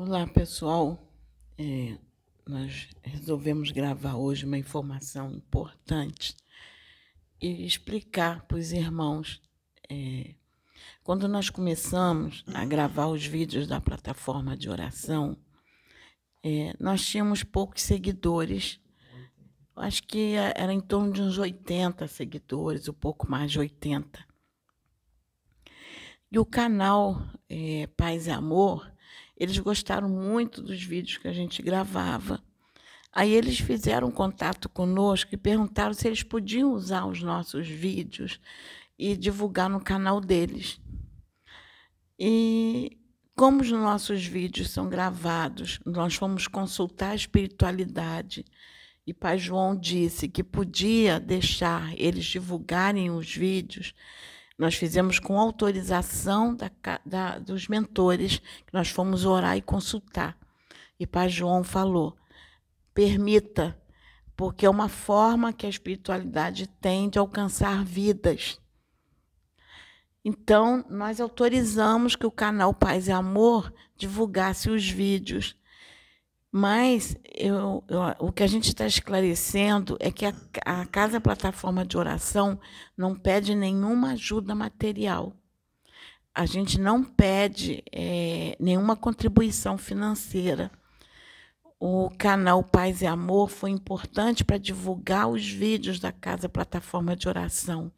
Olá, pessoal. É, nós resolvemos gravar hoje uma informação importante e explicar para os irmãos. É, quando nós começamos a gravar os vídeos da plataforma de oração, é, nós tínhamos poucos seguidores. Acho que era em torno de uns 80 seguidores, um pouco mais de 80. E o canal é, Paz e Amor eles gostaram muito dos vídeos que a gente gravava. Aí eles fizeram contato conosco e perguntaram se eles podiam usar os nossos vídeos e divulgar no canal deles. E como os nossos vídeos são gravados, nós fomos consultar a espiritualidade e Pai João disse que podia deixar eles divulgarem os vídeos nós fizemos com autorização da, da, dos mentores, que nós fomos orar e consultar. E Pai João falou: permita, porque é uma forma que a espiritualidade tem de alcançar vidas. Então, nós autorizamos que o canal Paz e Amor divulgasse os vídeos mas eu, eu, o que a gente está esclarecendo é que a, a Casa Plataforma de Oração não pede nenhuma ajuda material. A gente não pede é, nenhuma contribuição financeira. O canal Paz e Amor foi importante para divulgar os vídeos da Casa Plataforma de Oração.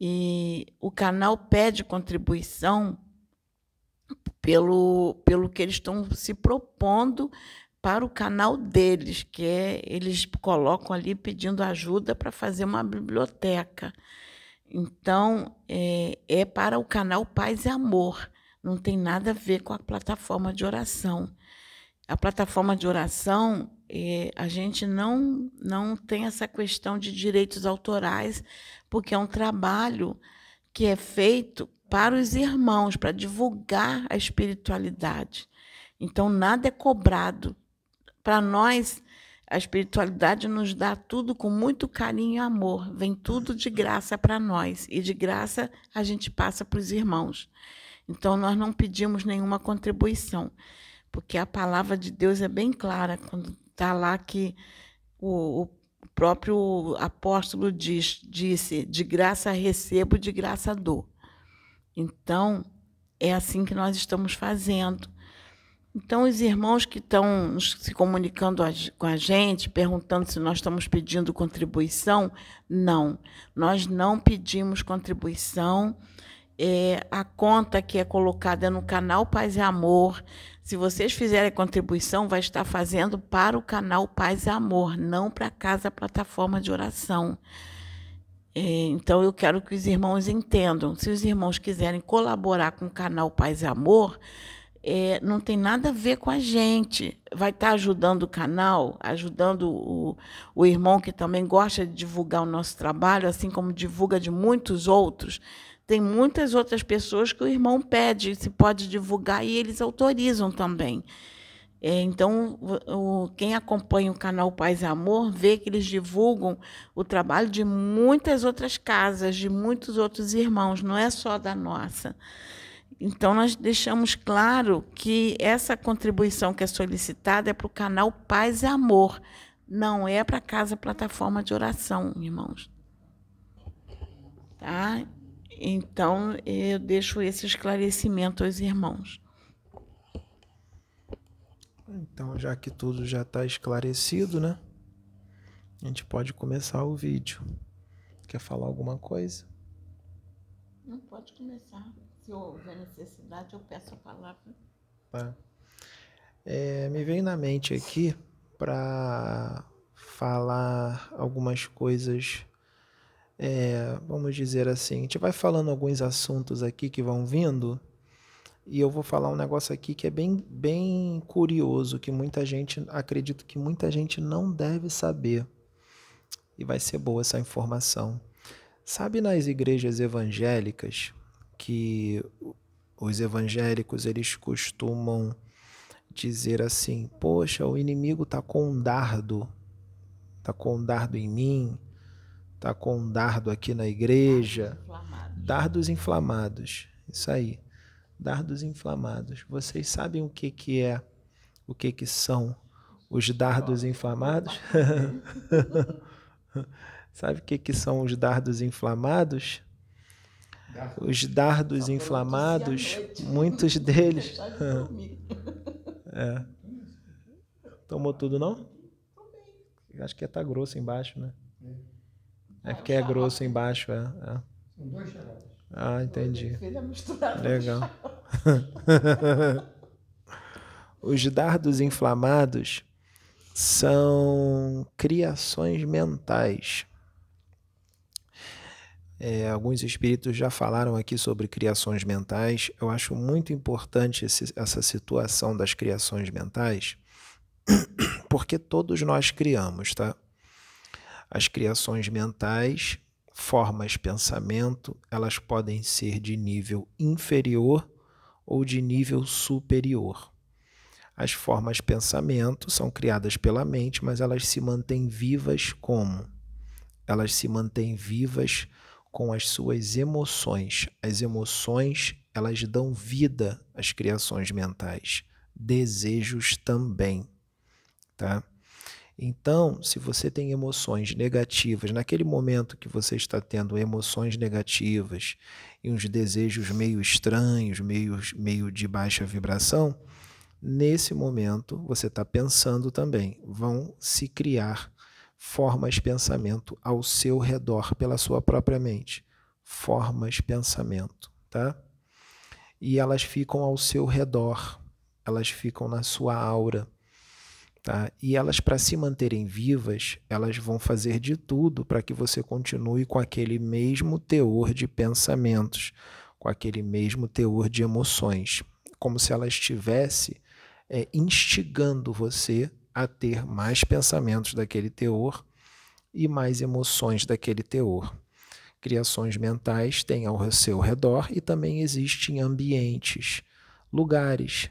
E o canal pede contribuição pelo, pelo que eles estão se propondo para o canal deles, que é eles colocam ali pedindo ajuda para fazer uma biblioteca. Então, é, é para o canal Paz e Amor, não tem nada a ver com a plataforma de oração. A plataforma de oração, é, a gente não, não tem essa questão de direitos autorais, porque é um trabalho que é feito para os irmãos, para divulgar a espiritualidade. Então, nada é cobrado. Para nós, a espiritualidade nos dá tudo com muito carinho e amor. Vem tudo de graça para nós. E de graça a gente passa para os irmãos. Então, nós não pedimos nenhuma contribuição, porque a palavra de Deus é bem clara quando está lá que o, o próprio apóstolo diz, disse: de graça recebo, de graça dou. Então, é assim que nós estamos fazendo. Então, os irmãos que estão se comunicando com a gente, perguntando se nós estamos pedindo contribuição, não, nós não pedimos contribuição. É, a conta que é colocada no canal Paz e Amor, se vocês fizerem contribuição, vai estar fazendo para o canal Paz e Amor, não para a Casa Plataforma de Oração. É, então, eu quero que os irmãos entendam. Se os irmãos quiserem colaborar com o canal Paz e Amor, é, não tem nada a ver com a gente. Vai estar ajudando o canal, ajudando o, o irmão que também gosta de divulgar o nosso trabalho, assim como divulga de muitos outros. Tem muitas outras pessoas que o irmão pede se pode divulgar e eles autorizam também. É, então, o, quem acompanha o canal Paz e Amor vê que eles divulgam o trabalho de muitas outras casas, de muitos outros irmãos, não é só da nossa. Então, nós deixamos claro que essa contribuição que é solicitada é para o canal Paz e Amor, não é para a Casa Plataforma de Oração, irmãos. Tá? Então, eu deixo esse esclarecimento aos irmãos. Então, já que tudo já está esclarecido, né? A gente pode começar o vídeo. Quer falar alguma coisa? Não pode começar. Se houver necessidade, eu peço a palavra. Tá. É, me veio na mente aqui para falar algumas coisas, é, vamos dizer assim. A gente vai falando alguns assuntos aqui que vão vindo e eu vou falar um negócio aqui que é bem, bem curioso, que muita gente, acredito que muita gente não deve saber. E vai ser boa essa informação. Sabe nas igrejas evangélicas que os evangélicos eles costumam dizer assim: "Poxa, o inimigo tá com um dardo, tá com um dardo em mim, tá com um dardo aqui na igreja, dardos inflamados". Isso aí Dardos inflamados. Vocês sabem o que, que é, o que, que são os dardos inflamados? Sabe o que, que são os dardos inflamados? Os dardos inflamados, muitos deles. é. Tomou tudo, não? Acho que tá grosso embaixo, né? É porque é grosso embaixo, é. é. São dois Ah, entendi. Legal. Os dardos inflamados são criações mentais. É, alguns espíritos já falaram aqui sobre criações mentais. Eu acho muito importante esse, essa situação das criações mentais, porque todos nós criamos, tá? As criações mentais, formas pensamento, elas podem ser de nível inferior ou de nível superior. As formas pensamento são criadas pela mente, mas elas se mantêm vivas como? Elas se mantêm vivas com as suas emoções. As emoções, elas dão vida às criações mentais. Desejos também, tá? Então, se você tem emoções negativas, naquele momento que você está tendo emoções negativas e uns desejos meio estranhos, meio, meio de baixa vibração, nesse momento você está pensando também, vão se criar formas pensamento ao seu redor pela sua própria mente. Formas pensamento, tá? E elas ficam ao seu redor, elas ficam na sua aura, tá? E elas para se manterem vivas, elas vão fazer de tudo para que você continue com aquele mesmo teor de pensamentos, com aquele mesmo teor de emoções, como se ela estivesse é, instigando você a ter mais pensamentos daquele teor e mais emoções daquele teor. Criações mentais têm ao seu redor e também existem ambientes, lugares,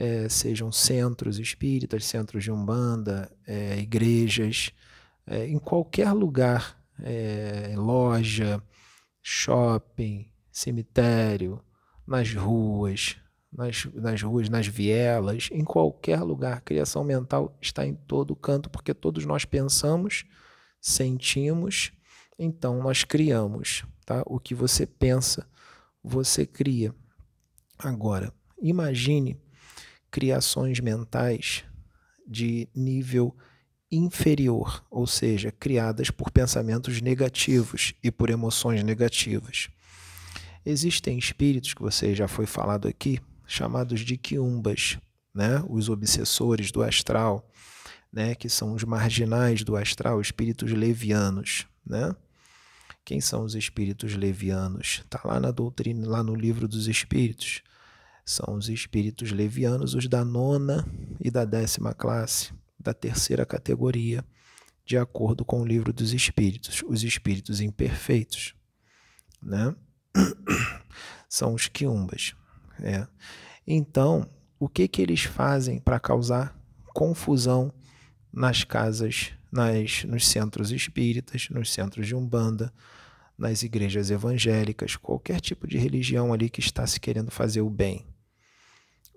é, sejam centros espíritas, centros de umbanda, é, igrejas, é, em qualquer lugar, é, loja, shopping, cemitério, nas ruas, nas, nas ruas, nas vielas, em qualquer lugar. Criação mental está em todo canto, porque todos nós pensamos, sentimos, então nós criamos. Tá? O que você pensa, você cria. Agora, imagine criações mentais de nível inferior, ou seja, criadas por pensamentos negativos e por emoções negativas. Existem espíritos que você já foi falado aqui, chamados de quiumbas, né? os obsessores do astral, né? que são os marginais do astral, espíritos levianos. Né? Quem são os espíritos levianos? Está lá na doutrina, lá no livro dos espíritos. São os espíritos levianos, os da nona e da décima classe, da terceira categoria, de acordo com o livro dos espíritos, os espíritos imperfeitos. Né? São os quiumbas. É. Então, o que, que eles fazem para causar confusão nas casas, nas, nos centros espíritas, nos centros de umbanda, nas igrejas evangélicas, qualquer tipo de religião ali que está se querendo fazer o bem.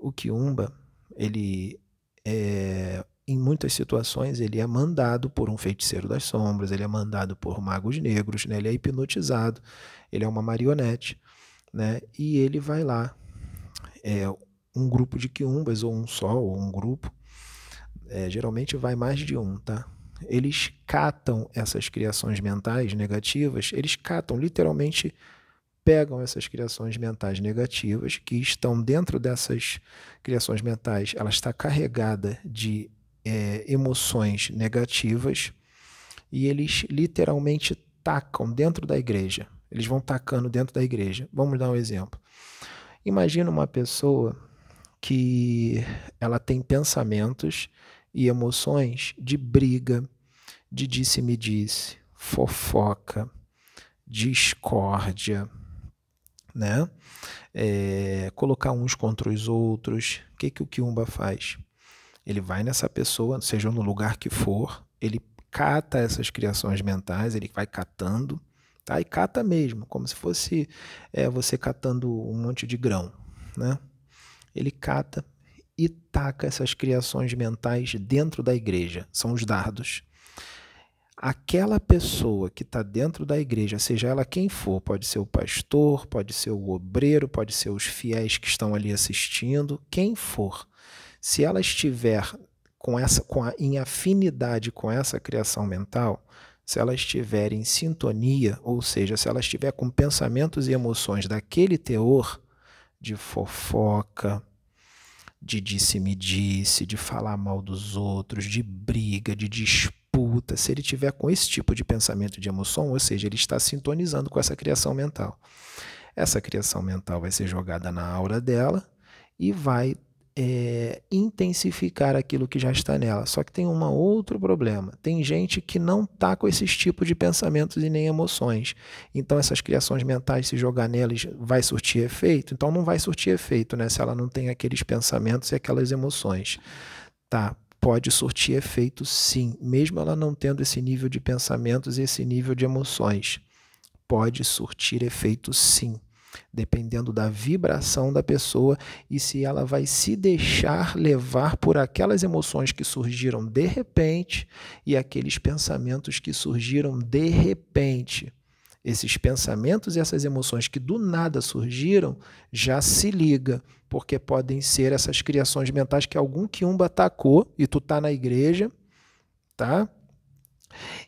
O quiumba, ele é, em muitas situações ele é mandado por um feiticeiro das sombras, ele é mandado por magos negros, né? ele é hipnotizado, ele é uma marionete, né? E ele vai lá é, um grupo de quiumbas, ou um só, ou um grupo, é, geralmente vai mais de um, tá? Eles catam essas criações mentais negativas, eles catam, literalmente pegam essas criações mentais negativas que estão dentro dessas criações mentais, ela está carregada de é, emoções negativas e eles literalmente tacam dentro da igreja. Eles vão tacando dentro da igreja. Vamos dar um exemplo. Imagina uma pessoa que ela tem pensamentos e emoções de briga, de disse-me-disse, fofoca, discórdia, né? É, colocar uns contra os outros. O que, que o Kiumba faz? Ele vai nessa pessoa, seja no lugar que for, ele cata essas criações mentais, ele vai catando, tá? E cata mesmo, como se fosse é, você catando um monte de grão, né? Ele cata e taca essas criações mentais dentro da igreja, são os dardos. Aquela pessoa que está dentro da igreja, seja ela quem for, pode ser o pastor, pode ser o obreiro, pode ser os fiéis que estão ali assistindo, quem for, se ela estiver com essa, com a, em afinidade com essa criação mental, se ela estiver em sintonia, ou seja, se ela estiver com pensamentos e emoções daquele teor de fofoca, de disse-me-disse, de falar mal dos outros, de briga, de disputa, se ele tiver com esse tipo de pensamento de emoção, ou seja, ele está sintonizando com essa criação mental. Essa criação mental vai ser jogada na aura dela e vai é, intensificar aquilo que já está nela. Só que tem um outro problema. Tem gente que não está com esses tipos de pensamentos e nem emoções. Então, essas criações mentais, se jogar nelas, vai surtir efeito? Então, não vai surtir efeito, né? Se ela não tem aqueles pensamentos e aquelas emoções. Tá, pode surtir efeito sim, mesmo ela não tendo esse nível de pensamentos e esse nível de emoções. Pode surtir efeito sim dependendo da vibração da pessoa e se ela vai se deixar levar por aquelas emoções que surgiram de repente e aqueles pensamentos que surgiram de repente. Esses pensamentos e essas emoções que do nada surgiram, já se liga, porque podem ser essas criações mentais que algum quiumba atacou e tu tá na igreja, tá?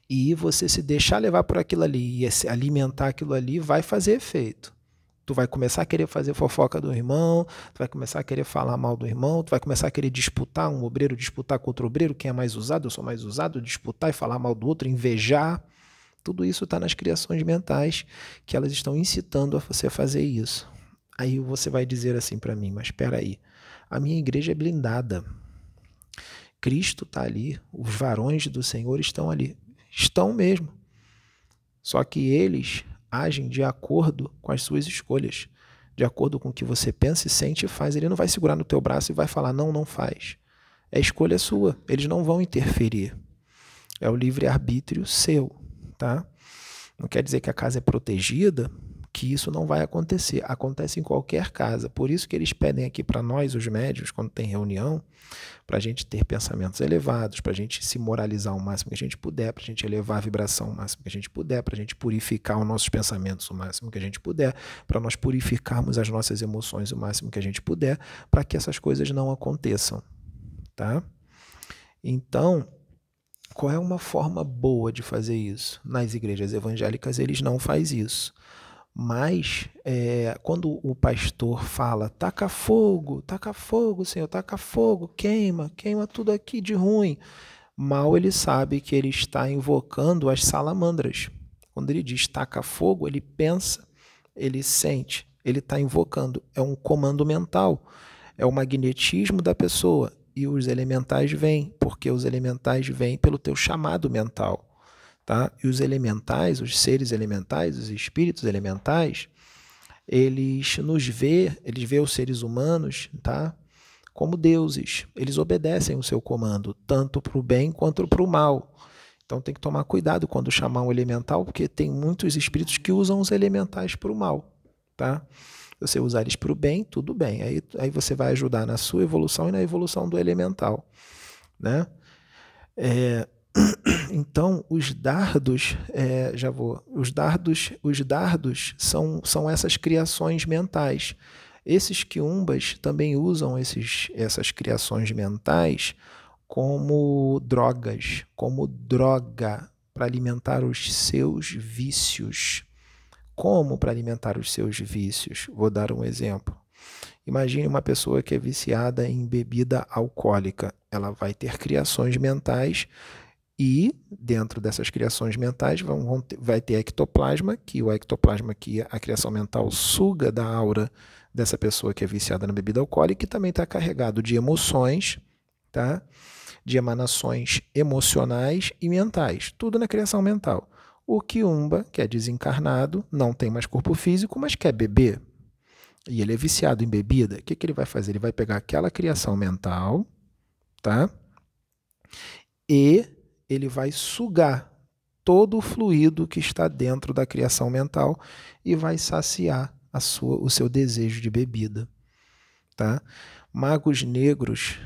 E você se deixar levar por aquilo ali e alimentar aquilo ali vai fazer efeito. Tu vai começar a querer fazer fofoca do irmão, tu vai começar a querer falar mal do irmão, tu vai começar a querer disputar um obreiro, disputar com outro obreiro, quem é mais usado, eu sou mais usado, disputar e falar mal do outro, invejar. Tudo isso está nas criações mentais que elas estão incitando a você fazer isso. Aí você vai dizer assim para mim, mas espera aí, a minha igreja é blindada. Cristo está ali, os varões do Senhor estão ali. Estão mesmo. Só que eles agem de acordo com as suas escolhas, de acordo com o que você pensa e sente e faz. Ele não vai segurar no teu braço e vai falar não, não faz. É escolha sua. Eles não vão interferir. É o livre arbítrio seu, tá? Não quer dizer que a casa é protegida, que isso não vai acontecer. Acontece em qualquer casa. Por isso que eles pedem aqui para nós, os médios, quando tem reunião, para a gente ter pensamentos elevados, para a gente se moralizar o máximo que a gente puder, para a gente elevar a vibração o máximo que a gente puder, para a gente purificar os nossos pensamentos o máximo que a gente puder, para nós purificarmos as nossas emoções o máximo que a gente puder, para que essas coisas não aconteçam, tá? Então, qual é uma forma boa de fazer isso? Nas igrejas evangélicas eles não fazem isso. Mas é, quando o pastor fala, taca fogo, taca fogo, Senhor, taca fogo, queima, queima tudo aqui de ruim, mal ele sabe que ele está invocando as salamandras. Quando ele diz taca fogo, ele pensa, ele sente, ele está invocando. É um comando mental, é o magnetismo da pessoa. E os elementais vêm, porque os elementais vêm pelo teu chamado mental. Tá? E os elementais, os seres elementais, os espíritos elementais, eles nos vê, eles vê os seres humanos, tá? Como deuses. Eles obedecem o seu comando, tanto para o bem quanto para o mal. Então tem que tomar cuidado quando chamar um elemental, porque tem muitos espíritos que usam os elementais para o mal, tá? Se você usar eles para o bem, tudo bem. Aí, aí você vai ajudar na sua evolução e na evolução do elemental, né? É, Então, os dardos, é, já vou, os dardos, os dardos são, são essas criações mentais. Esses quiumbas também usam esses, essas criações mentais como drogas, como droga para alimentar os seus vícios. Como para alimentar os seus vícios? Vou dar um exemplo. Imagine uma pessoa que é viciada em bebida alcoólica. Ela vai ter criações mentais e dentro dessas criações mentais vão, vão ter, vai ter ectoplasma, que o ectoplasma que a criação mental suga da aura dessa pessoa que é viciada na bebida alcoólica e também está carregado de emoções, tá? de emanações emocionais e mentais, tudo na criação mental. O Kiumba, que é desencarnado, não tem mais corpo físico, mas quer beber. E ele é viciado em bebida. O que, que ele vai fazer? Ele vai pegar aquela criação mental, tá? E ele vai sugar todo o fluido que está dentro da criação mental e vai saciar a sua, o seu desejo de bebida. tá? Magos negros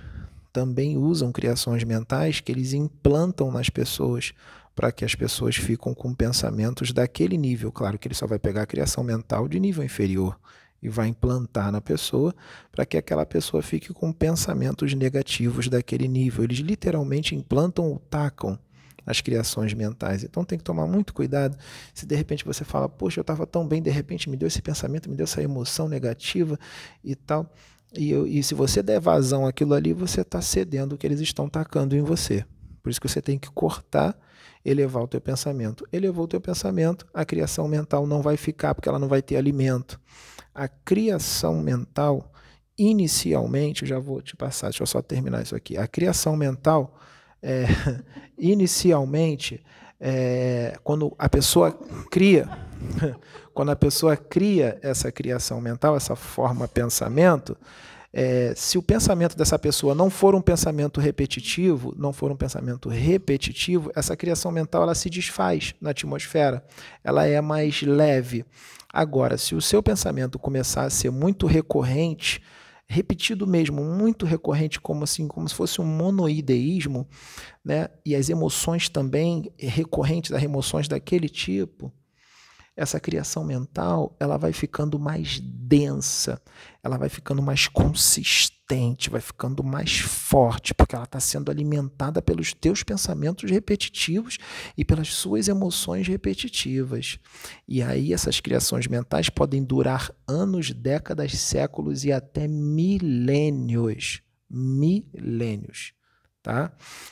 também usam criações mentais que eles implantam nas pessoas para que as pessoas ficam com pensamentos daquele nível. Claro que ele só vai pegar a criação mental de nível inferior e vai implantar na pessoa para que aquela pessoa fique com pensamentos negativos daquele nível. Eles literalmente implantam ou tacam as criações mentais. Então tem que tomar muito cuidado se de repente você fala, poxa, eu estava tão bem, de repente me deu esse pensamento, me deu essa emoção negativa e tal. E, eu, e se você der vazão àquilo ali, você está cedendo o que eles estão tacando em você. Por isso que você tem que cortar, elevar o teu pensamento. Elevou o teu pensamento, a criação mental não vai ficar, porque ela não vai ter alimento. A criação mental, inicialmente, já vou te passar, deixa eu só terminar isso aqui. A criação mental, é, inicialmente, é, quando a pessoa cria, quando a pessoa cria essa criação mental, essa forma pensamento, é, se o pensamento dessa pessoa não for um pensamento repetitivo, não for um pensamento repetitivo, essa criação mental ela se desfaz na atmosfera, ela é mais leve. Agora, se o seu pensamento começar a ser muito recorrente, repetido mesmo, muito recorrente, como assim, como se fosse um monoideísmo, né? E as emoções também recorrentes, as emoções daquele tipo, essa criação mental ela vai ficando mais densa, ela vai ficando mais consistente, vai ficando mais forte, porque ela está sendo alimentada pelos teus pensamentos repetitivos e pelas suas emoções repetitivas. E aí essas criações mentais podem durar anos, décadas, séculos e até milênios. Milênios. Tá?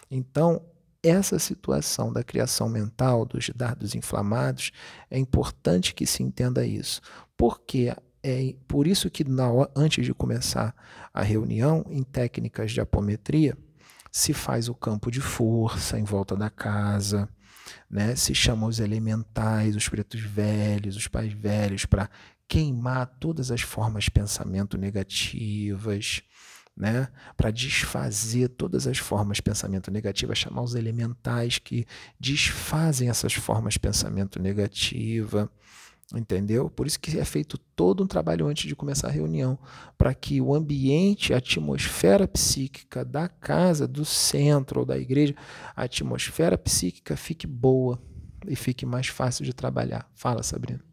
Então, essa situação da criação mental, dos dados inflamados, é importante que se entenda isso. Porque é por isso que na, antes de começar a reunião, em técnicas de apometria, se faz o campo de força em volta da casa, né? se chama os elementais, os pretos velhos, os pais velhos, para queimar todas as formas de pensamento negativas, né, para desfazer todas as formas de pensamento negativo, chamar os elementais que desfazem essas formas de pensamento negativa, entendeu? Por isso que é feito todo um trabalho antes de começar a reunião, para que o ambiente, a atmosfera psíquica da casa, do centro ou da igreja, a atmosfera psíquica fique boa e fique mais fácil de trabalhar. Fala, Sabrina.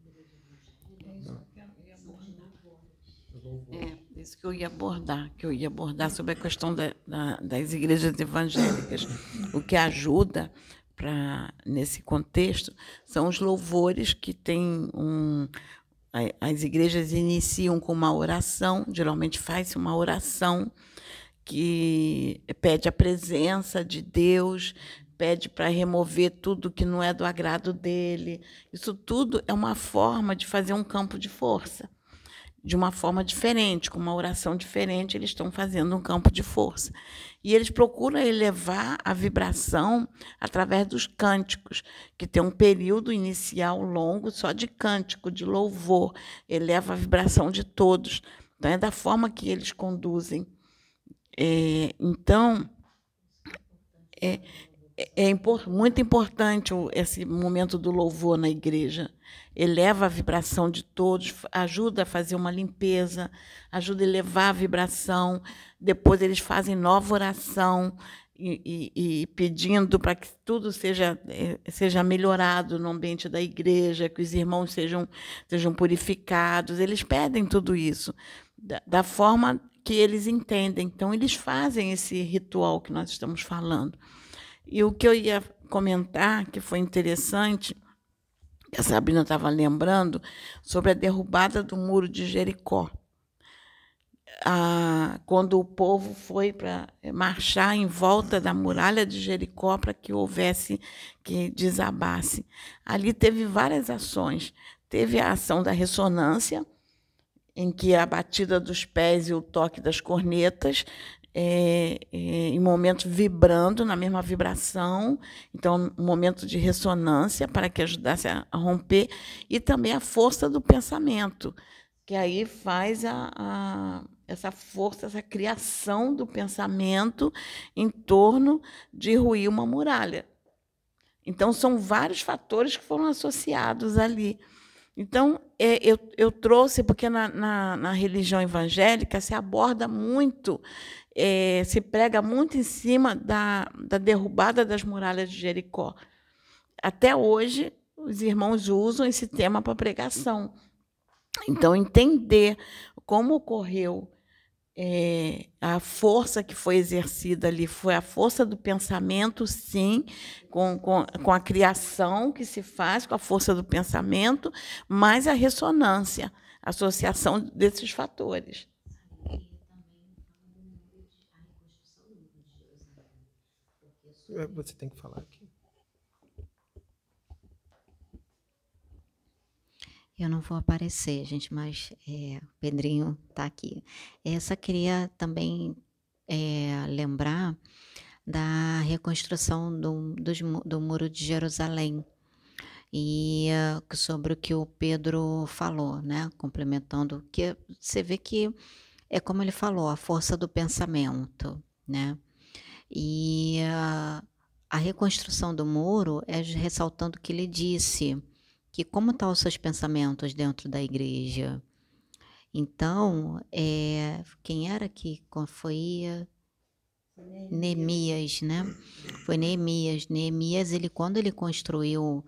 Isso que eu ia abordar, que eu ia abordar sobre a questão da, da, das igrejas evangélicas. O que ajuda para nesse contexto são os louvores que tem um as igrejas iniciam com uma oração, geralmente faz uma oração que pede a presença de Deus, pede para remover tudo que não é do agrado dele. Isso tudo é uma forma de fazer um campo de força de uma forma diferente, com uma oração diferente, eles estão fazendo um campo de força. E eles procuram elevar a vibração através dos cânticos, que tem um período inicial longo só de cântico, de louvor, eleva a vibração de todos. Então, é da forma que eles conduzem. É, então, é, é, é muito importante esse momento do louvor na igreja eleva a vibração de todos, ajuda a fazer uma limpeza, ajuda a elevar a vibração. Depois eles fazem nova oração e, e, e pedindo para que tudo seja, eh, seja melhorado no ambiente da igreja, que os irmãos sejam, sejam purificados. Eles pedem tudo isso da, da forma que eles entendem. Então, eles fazem esse ritual que nós estamos falando. E o que eu ia comentar, que foi interessante, a Sabrina estava lembrando sobre a derrubada do muro de Jericó. Ah, quando o povo foi para marchar em volta da muralha de Jericó para que houvesse que desabasse. Ali teve várias ações. Teve a ação da ressonância, em que a batida dos pés e o toque das cornetas é, é, em momentos vibrando na mesma vibração, então um momento de ressonância para que ajudasse a, a romper e também a força do pensamento, que aí faz a, a, essa força, essa criação do pensamento em torno de ruir uma muralha. Então são vários fatores que foram associados ali. Então, é, eu, eu trouxe, porque na, na, na, religião evangélica se aborda muito, é, se prega muito em cima da, da derrubada das muralhas de Jericó. Até hoje, os irmãos usam esse tema para pregação. Então, entender como ocorreu é, a força que foi exercida ali foi a força do pensamento, sim, com, com, com a criação que se faz, com a força do pensamento, mas a ressonância, a associação desses fatores. Você tem que falar aqui. Eu não vou aparecer, gente, mas é, o Pedrinho está aqui. Essa queria também é, lembrar da reconstrução do, do, do Muro de Jerusalém e uh, sobre o que o Pedro falou, né? Complementando, que você vê que é como ele falou, a força do pensamento, né? E uh, a reconstrução do muro é ressaltando que ele disse que como estão os seus pensamentos dentro da igreja. Então, é, quem era que foi Neemias, né? Foi Neemias. Neemias, ele quando ele construiu,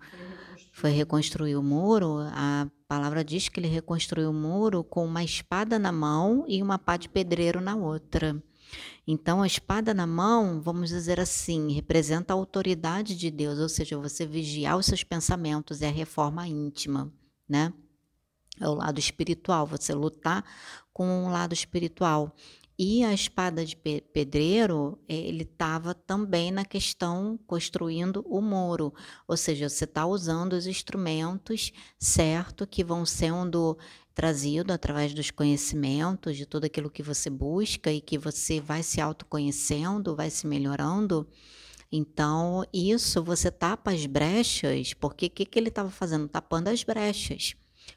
foi reconstruir o muro, a palavra diz que ele reconstruiu o muro com uma espada na mão e uma pá de pedreiro na outra. Então, a espada na mão, vamos dizer assim, representa a autoridade de Deus, ou seja, você vigiar os seus pensamentos, é a reforma íntima, né? É o lado espiritual, você lutar com o lado espiritual. E a espada de pedreiro, ele estava também na questão construindo o muro, ou seja, você está usando os instrumentos certo que vão sendo trazido através dos conhecimentos, de tudo aquilo que você busca e que você vai se autoconhecendo, vai se melhorando. Então, isso você tapa as brechas, porque o que, que ele estava fazendo? Tapando as brechas.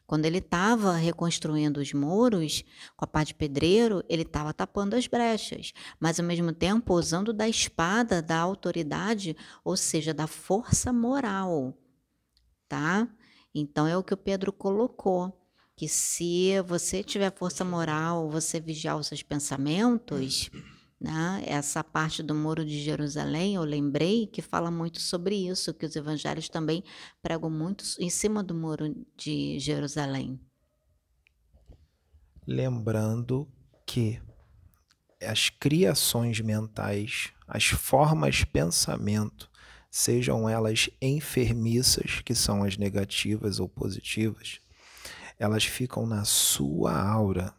Quando ele estava reconstruindo os muros com a pá de pedreiro, ele estava tapando as brechas, mas ao mesmo tempo usando da espada da autoridade, ou seja, da força moral, tá? Então é o que o Pedro colocou que se você tiver força moral, você vigiar os seus pensamentos, né? Essa parte do Muro de Jerusalém, eu lembrei que fala muito sobre isso, que os evangelhos também pregam muito em cima do Muro de Jerusalém. Lembrando que as criações mentais, as formas pensamento, sejam elas enfermiças, que são as negativas ou positivas, elas ficam na sua aura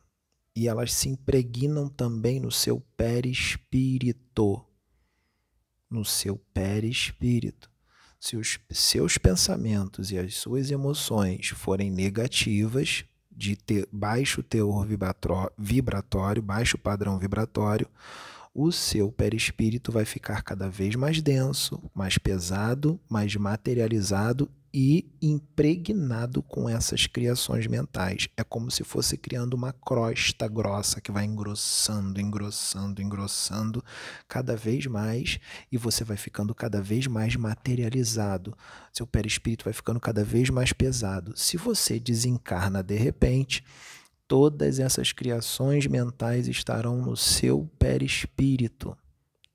e elas se impregnam também no seu perispírito. No seu perispírito. Se os seus pensamentos e as suas emoções forem negativas, de ter baixo teor vibratório, baixo padrão vibratório, o seu perispírito vai ficar cada vez mais denso, mais pesado, mais materializado e impregnado com essas criações mentais. É como se fosse criando uma crosta grossa que vai engrossando, engrossando, engrossando cada vez mais e você vai ficando cada vez mais materializado. Seu perispírito vai ficando cada vez mais pesado. Se você desencarna de repente, todas essas criações mentais estarão no seu perispírito.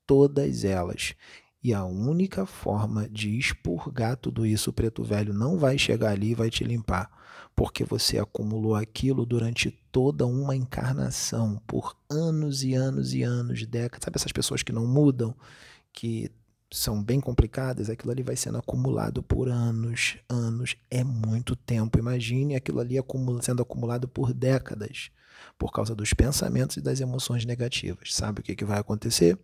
Todas elas. E a única forma de expurgar tudo isso, o preto velho não vai chegar ali e vai te limpar, porque você acumulou aquilo durante toda uma encarnação, por anos e anos e anos, décadas. Sabe essas pessoas que não mudam, que são bem complicadas, aquilo ali vai sendo acumulado por anos, anos, é muito tempo. Imagine aquilo ali acumula, sendo acumulado por décadas, por causa dos pensamentos e das emoções negativas. Sabe o que, que vai acontecer?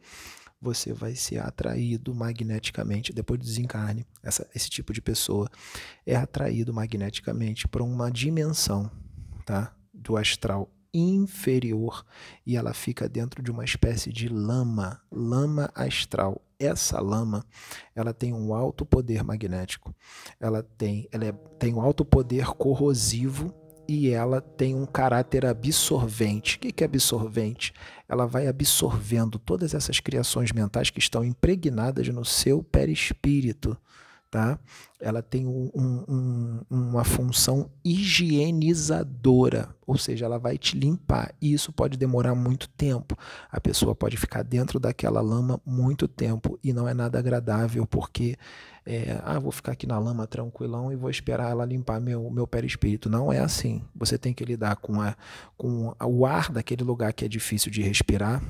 Você vai ser atraído magneticamente depois do desencarne. Essa, esse tipo de pessoa é atraído magneticamente para uma dimensão tá? do astral inferior e ela fica dentro de uma espécie de lama, lama astral. Essa lama, ela tem um alto poder magnético. Ela tem, ela é, tem um alto poder corrosivo e ela tem um caráter absorvente. O que é absorvente? Ela vai absorvendo todas essas criações mentais que estão impregnadas no seu perispírito, tá? Ela tem um, um, uma função higienizadora, ou seja, ela vai te limpar. E isso pode demorar muito tempo. A pessoa pode ficar dentro daquela lama muito tempo e não é nada agradável, porque é, ah, vou ficar aqui na lama tranquilão e vou esperar ela limpar meu, meu perispírito. Não é assim. Você tem que lidar com, a, com o ar daquele lugar que é difícil de respirar.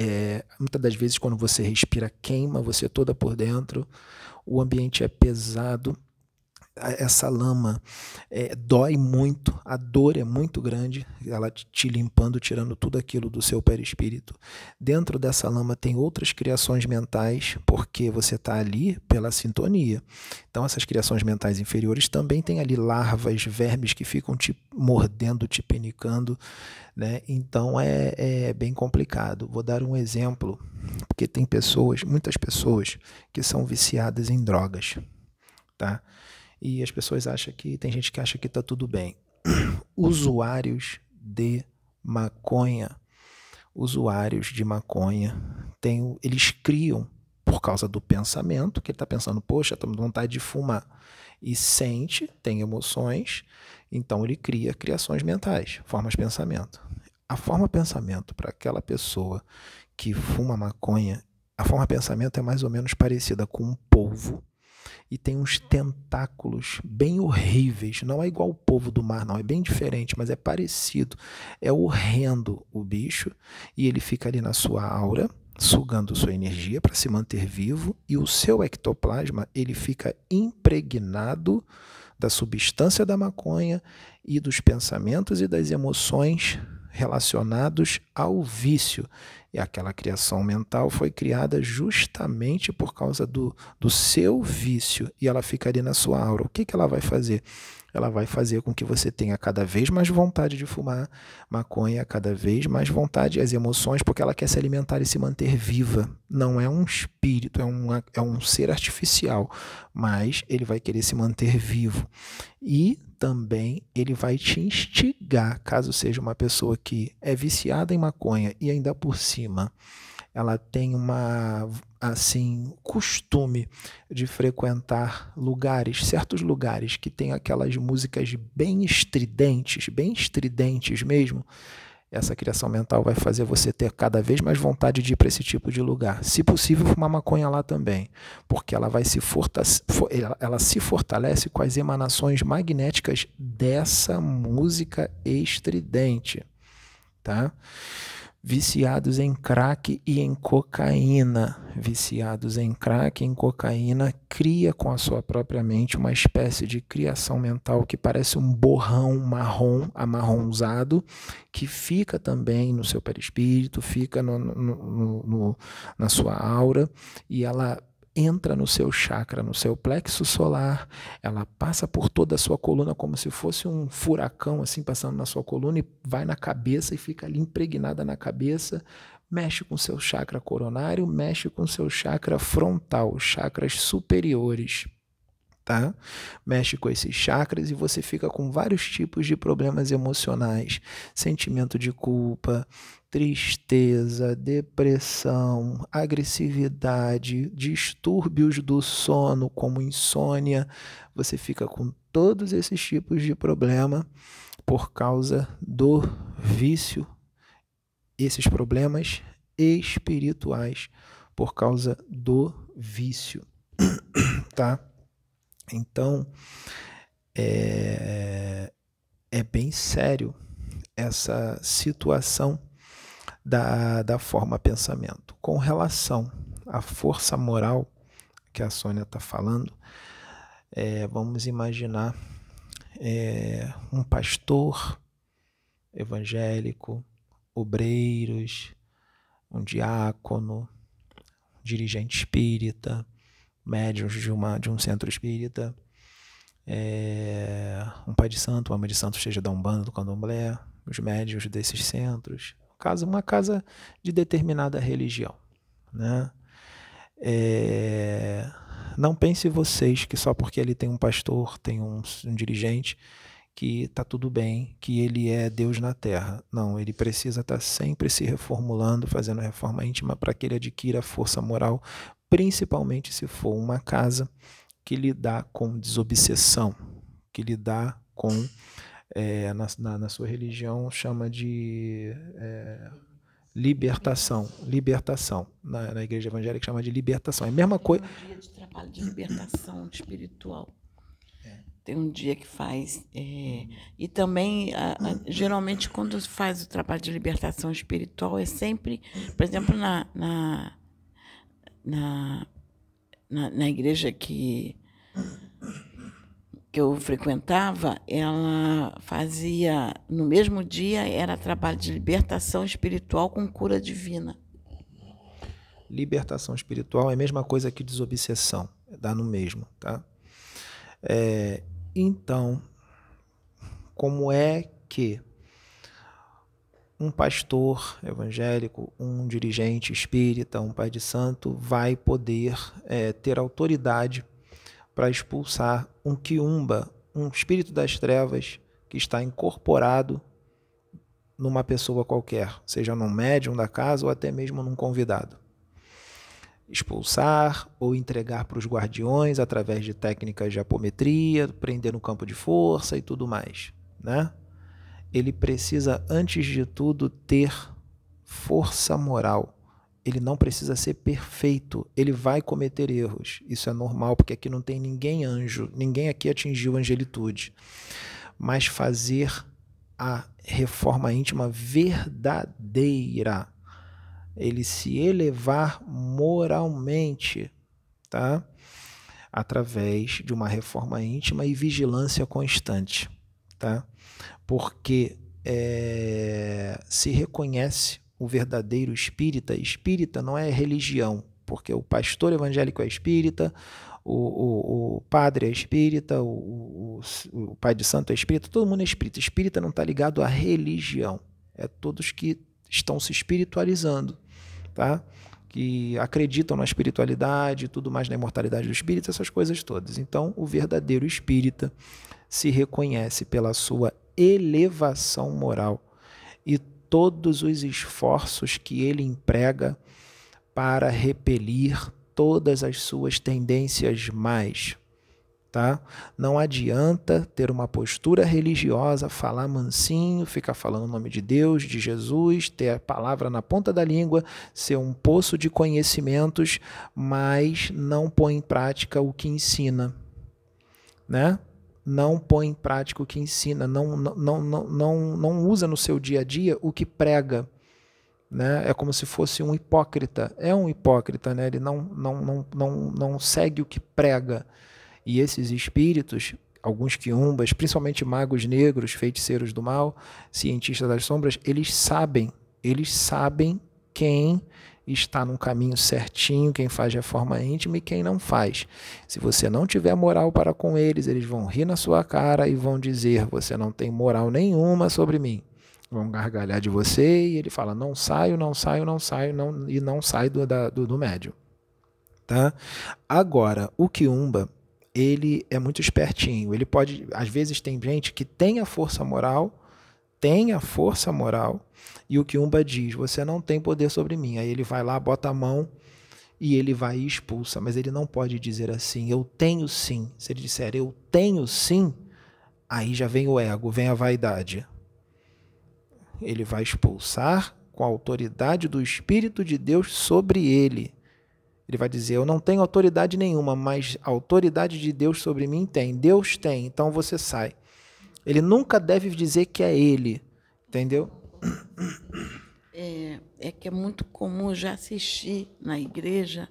É, muitas das vezes, quando você respira, queima você toda por dentro o ambiente é pesado, essa lama é, dói muito, a dor é muito grande, ela te limpando, tirando tudo aquilo do seu perispírito. Dentro dessa lama tem outras criações mentais, porque você está ali pela sintonia. Então, essas criações mentais inferiores também tem ali larvas, vermes que ficam te mordendo, te penicando. Né? Então, é, é bem complicado. Vou dar um exemplo, porque tem pessoas, muitas pessoas, que são viciadas em drogas. Tá? E as pessoas acham que tem gente que acha que está tudo bem. Usuários de maconha, usuários de maconha, tem, eles criam por causa do pensamento, que ele está pensando, poxa, estou com vontade de fumar, e sente, tem emoções, então ele cria criações mentais, formas de pensamento. A forma pensamento para aquela pessoa que fuma maconha, a forma pensamento é mais ou menos parecida com um polvo e tem uns tentáculos bem horríveis. Não é igual o povo do mar, não, é bem diferente, mas é parecido. É horrendo o bicho e ele fica ali na sua aura, sugando sua energia para se manter vivo e o seu ectoplasma, ele fica impregnado da substância da maconha e dos pensamentos e das emoções relacionados ao vício. E aquela criação mental foi criada justamente por causa do, do seu vício e ela ficaria na sua aura. O que, que ela vai fazer? Ela vai fazer com que você tenha cada vez mais vontade de fumar maconha, cada vez mais vontade, as emoções, porque ela quer se alimentar e se manter viva. Não é um espírito, é, um é um ser artificial, mas ele vai querer se manter vivo. E também ele vai te instigar, caso seja uma pessoa que é viciada em maconha e ainda por cima ela tem uma assim costume de frequentar lugares, certos lugares que tem aquelas músicas bem estridentes, bem estridentes mesmo, essa criação mental vai fazer você ter cada vez mais vontade de ir para esse tipo de lugar. Se possível, fumar maconha lá também, porque ela vai se fortalece, ela se fortalece com as emanações magnéticas dessa música estridente, tá? Viciados em crack e em cocaína. Viciados em crack e em cocaína cria com a sua própria mente uma espécie de criação mental que parece um borrão marrom, amarronzado, que fica também no seu perispírito, fica no, no, no, na sua aura e ela entra no seu chakra, no seu plexo solar, ela passa por toda a sua coluna como se fosse um furacão assim passando na sua coluna e vai na cabeça e fica ali impregnada na cabeça, mexe com seu chakra coronário, mexe com seu chakra frontal, chakras superiores. Tá? Mexe com esses chakras e você fica com vários tipos de problemas emocionais, sentimento de culpa, tristeza, depressão, agressividade, distúrbios do sono, como insônia, você fica com todos esses tipos de problema por causa do vício, esses problemas espirituais por causa do vício, tá? Então, é, é bem sério essa situação da, da forma pensamento. Com relação à força moral que a Sônia está falando, é, vamos imaginar é, um pastor evangélico, obreiros, um diácono, dirigente espírita, médios de, uma, de um centro espírita, é, um pai de santo, uma mãe de santo, seja da Umbanda, do Candomblé, os médios desses centros, casa, uma casa de determinada religião. Né? É, não pense vocês que só porque ele tem um pastor, tem um, um dirigente, que está tudo bem, que ele é Deus na terra. Não, ele precisa estar tá sempre se reformulando, fazendo reforma íntima para que ele adquira força moral, principalmente se for uma casa que lidar com desobsessão, que lidar com, é, na, na, na, sua religião, chama de é, libertação. Libertação. Na, na igreja evangélica chama de libertação. É a mesma coisa. um dia de trabalho de libertação espiritual. Tem um dia que faz. É, e também, a, a, geralmente, quando faz o trabalho de libertação espiritual, é sempre, por exemplo, na, na, na, na igreja que, que eu frequentava, ela fazia, no mesmo dia, era trabalho de libertação espiritual com cura divina. Libertação espiritual é a mesma coisa que desobsessão, dá no mesmo, tá? É, então, como é que um pastor evangélico, um dirigente espírita, um pai de santo vai poder é, ter autoridade para expulsar um quiumba, um espírito das trevas que está incorporado numa pessoa qualquer, seja num médium da casa ou até mesmo num convidado expulsar ou entregar para os guardiões através de técnicas de apometria, prender no campo de força e tudo mais, né? Ele precisa antes de tudo ter força moral. Ele não precisa ser perfeito, ele vai cometer erros. Isso é normal, porque aqui não tem ninguém anjo, ninguém aqui atingiu angelitude. Mas fazer a reforma íntima verdadeira, ele se elevar moralmente, tá? Através de uma reforma íntima e vigilância constante, tá? Porque é, se reconhece o verdadeiro espírita. Espírita não é religião, porque o pastor evangélico é espírita, o, o, o padre é espírita, o, o, pai de santo é espírita, todo mundo é espírita. Espírita não está ligado à religião, é todos que estão se espiritualizando tá? que acreditam na espiritualidade, tudo mais na imortalidade do espírito, essas coisas todas. Então, o verdadeiro espírita se reconhece pela sua elevação moral e todos os esforços que ele emprega para repelir todas as suas tendências mais tá? Não adianta ter uma postura religiosa, falar mansinho, ficar falando o nome de Deus, de Jesus, ter a palavra na ponta da língua, ser um poço de conhecimentos, mas não põe em prática o que ensina, né? Não põe em prática o que ensina, não, não, não, não, não usa no seu dia a dia o que prega. Né? É como se fosse um hipócrita. É um hipócrita, né? ele não, não, não, não, não segue o que prega e esses espíritos, alguns quiumbas, principalmente magos negros, feiticeiros do mal, cientistas das sombras, eles sabem, eles sabem quem está no caminho certinho, quem faz reforma íntima e quem não faz. Se você não tiver moral para com eles, eles vão rir na sua cara e vão dizer: você não tem moral nenhuma sobre mim. Vão gargalhar de você e ele fala: não saio, não saio, não saio, não, e não sai do, do, do médio. Tá? Agora, o quiumba ele é muito espertinho. Ele pode, às vezes tem gente que tem a força moral, tem a força moral, e o Kiumba diz: "Você não tem poder sobre mim". Aí ele vai lá, bota a mão e ele vai e expulsa, mas ele não pode dizer assim: "Eu tenho sim". Se ele disser: "Eu tenho sim", aí já vem o ego, vem a vaidade. Ele vai expulsar com a autoridade do Espírito de Deus sobre ele. Ele vai dizer: Eu não tenho autoridade nenhuma, mas a autoridade de Deus sobre mim tem. Deus tem, então você sai. Ele nunca deve dizer que é ele, entendeu? É, é que é muito comum já assistir na igreja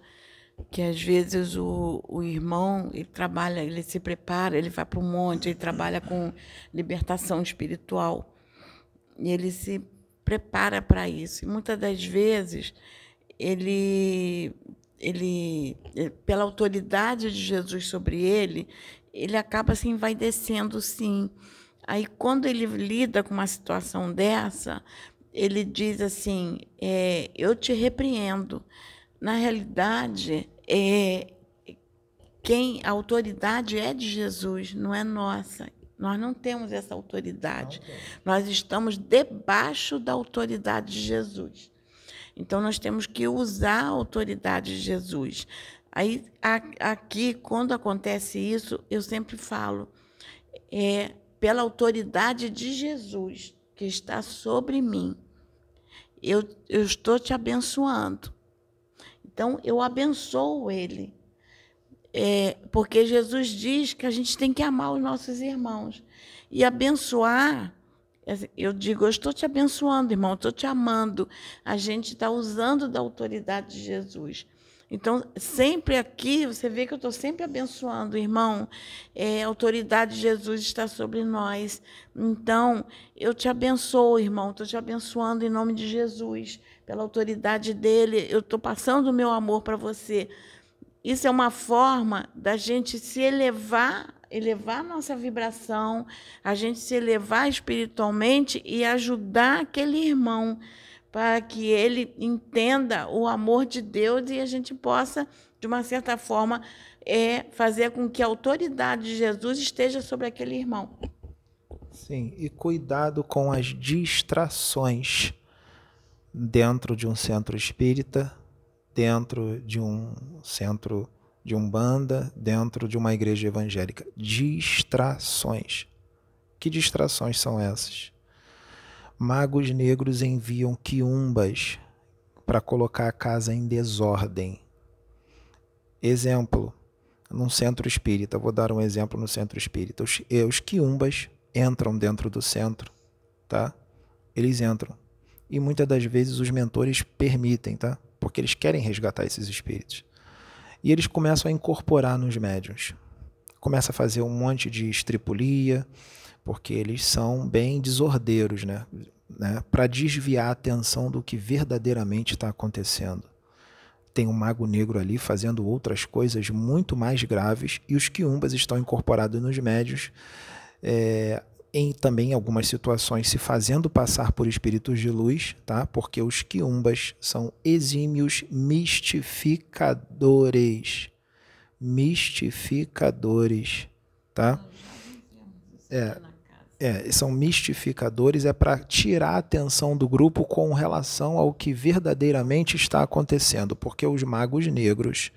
que às vezes o, o irmão ele trabalha, ele se prepara, ele vai para o monte, ele trabalha com libertação espiritual e ele se prepara para isso. E muitas das vezes ele ele, eh, pela autoridade de Jesus sobre ele, ele acaba se envaidecendo, sim. Aí, quando ele lida com uma situação dessa, ele diz assim: é, Eu te repreendo. Na realidade, é, quem a autoridade é de Jesus, não é nossa. Nós não temos essa autoridade. Nós estamos debaixo da autoridade de Jesus. Então, nós temos que usar a autoridade de Jesus. Aí, aqui, quando acontece isso, eu sempre falo, é pela autoridade de Jesus que está sobre mim, eu, eu estou te abençoando. Então, eu abençoo ele. É, porque Jesus diz que a gente tem que amar os nossos irmãos. E abençoar, eu digo, eu estou te abençoando, irmão, estou te amando. A gente está usando da autoridade de Jesus. Então, sempre aqui, você vê que eu estou sempre abençoando, irmão. É, a autoridade de Jesus está sobre nós. Então, eu te abençoo, irmão. Estou te abençoando em nome de Jesus. Pela autoridade dele, eu estou passando o meu amor para você. Isso é uma forma da gente se elevar, elevar nossa vibração, a gente se elevar espiritualmente e ajudar aquele irmão para que ele entenda o amor de Deus e a gente possa, de uma certa forma, é, fazer com que a autoridade de Jesus esteja sobre aquele irmão. Sim, e cuidado com as distrações dentro de um centro espírita, dentro de um centro de umbanda, dentro de uma igreja evangélica. Distrações. Que distrações são essas? Magos negros enviam quiumbas para colocar a casa em desordem. Exemplo, num centro espírita, vou dar um exemplo no centro espírita. Os, eh, os quiumbas entram dentro do centro, tá? Eles entram. E muitas das vezes os mentores permitem, tá? Porque eles querem resgatar esses espíritos. E eles começam a incorporar nos médiuns. Começa a fazer um monte de estripulia, porque eles são bem desordeiros, né? né? Para desviar a atenção do que verdadeiramente está acontecendo. Tem um mago negro ali fazendo outras coisas muito mais graves e os quiumbas estão incorporados nos médios, é, em também algumas situações se fazendo passar por espíritos de luz, tá? Porque os quiumbas são exímios mistificadores. Mistificadores, tá? É, é, são mistificadores, é para tirar a atenção do grupo com relação ao que verdadeiramente está acontecendo, porque os magos negros,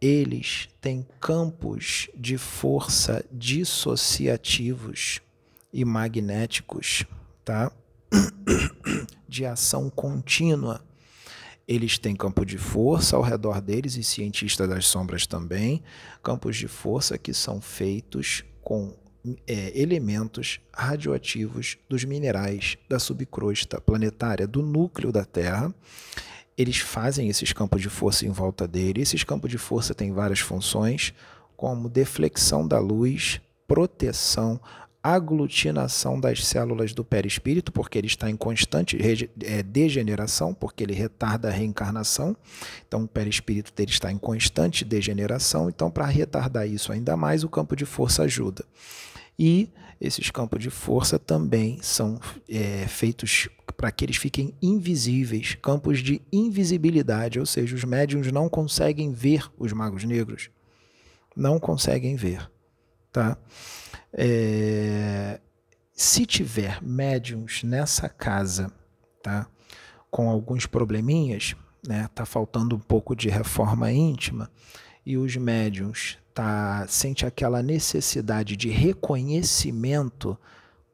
eles têm campos de força dissociativos e magnéticos, tá? De ação contínua. Eles têm campo de força ao redor deles e cientistas das sombras também, campos de força que são feitos com é, elementos radioativos dos minerais da subcrosta planetária do núcleo da Terra. Eles fazem esses campos de força em volta dele. Esses campos de força têm várias funções, como deflexão da luz, proteção, aglutinação das células do perispírito, porque ele está em constante é, degeneração, porque ele retarda a reencarnação. Então, o perispírito dele está em constante degeneração. Então, para retardar isso ainda mais, o campo de força ajuda. E esses campos de força também são é, feitos para que eles fiquem invisíveis, campos de invisibilidade, ou seja, os médiums não conseguem ver os magos negros, não conseguem ver, tá? É, se tiver médiums nessa casa, tá, com alguns probleminhas, né, tá faltando um pouco de reforma íntima, e os médiums tá, sente aquela necessidade de reconhecimento,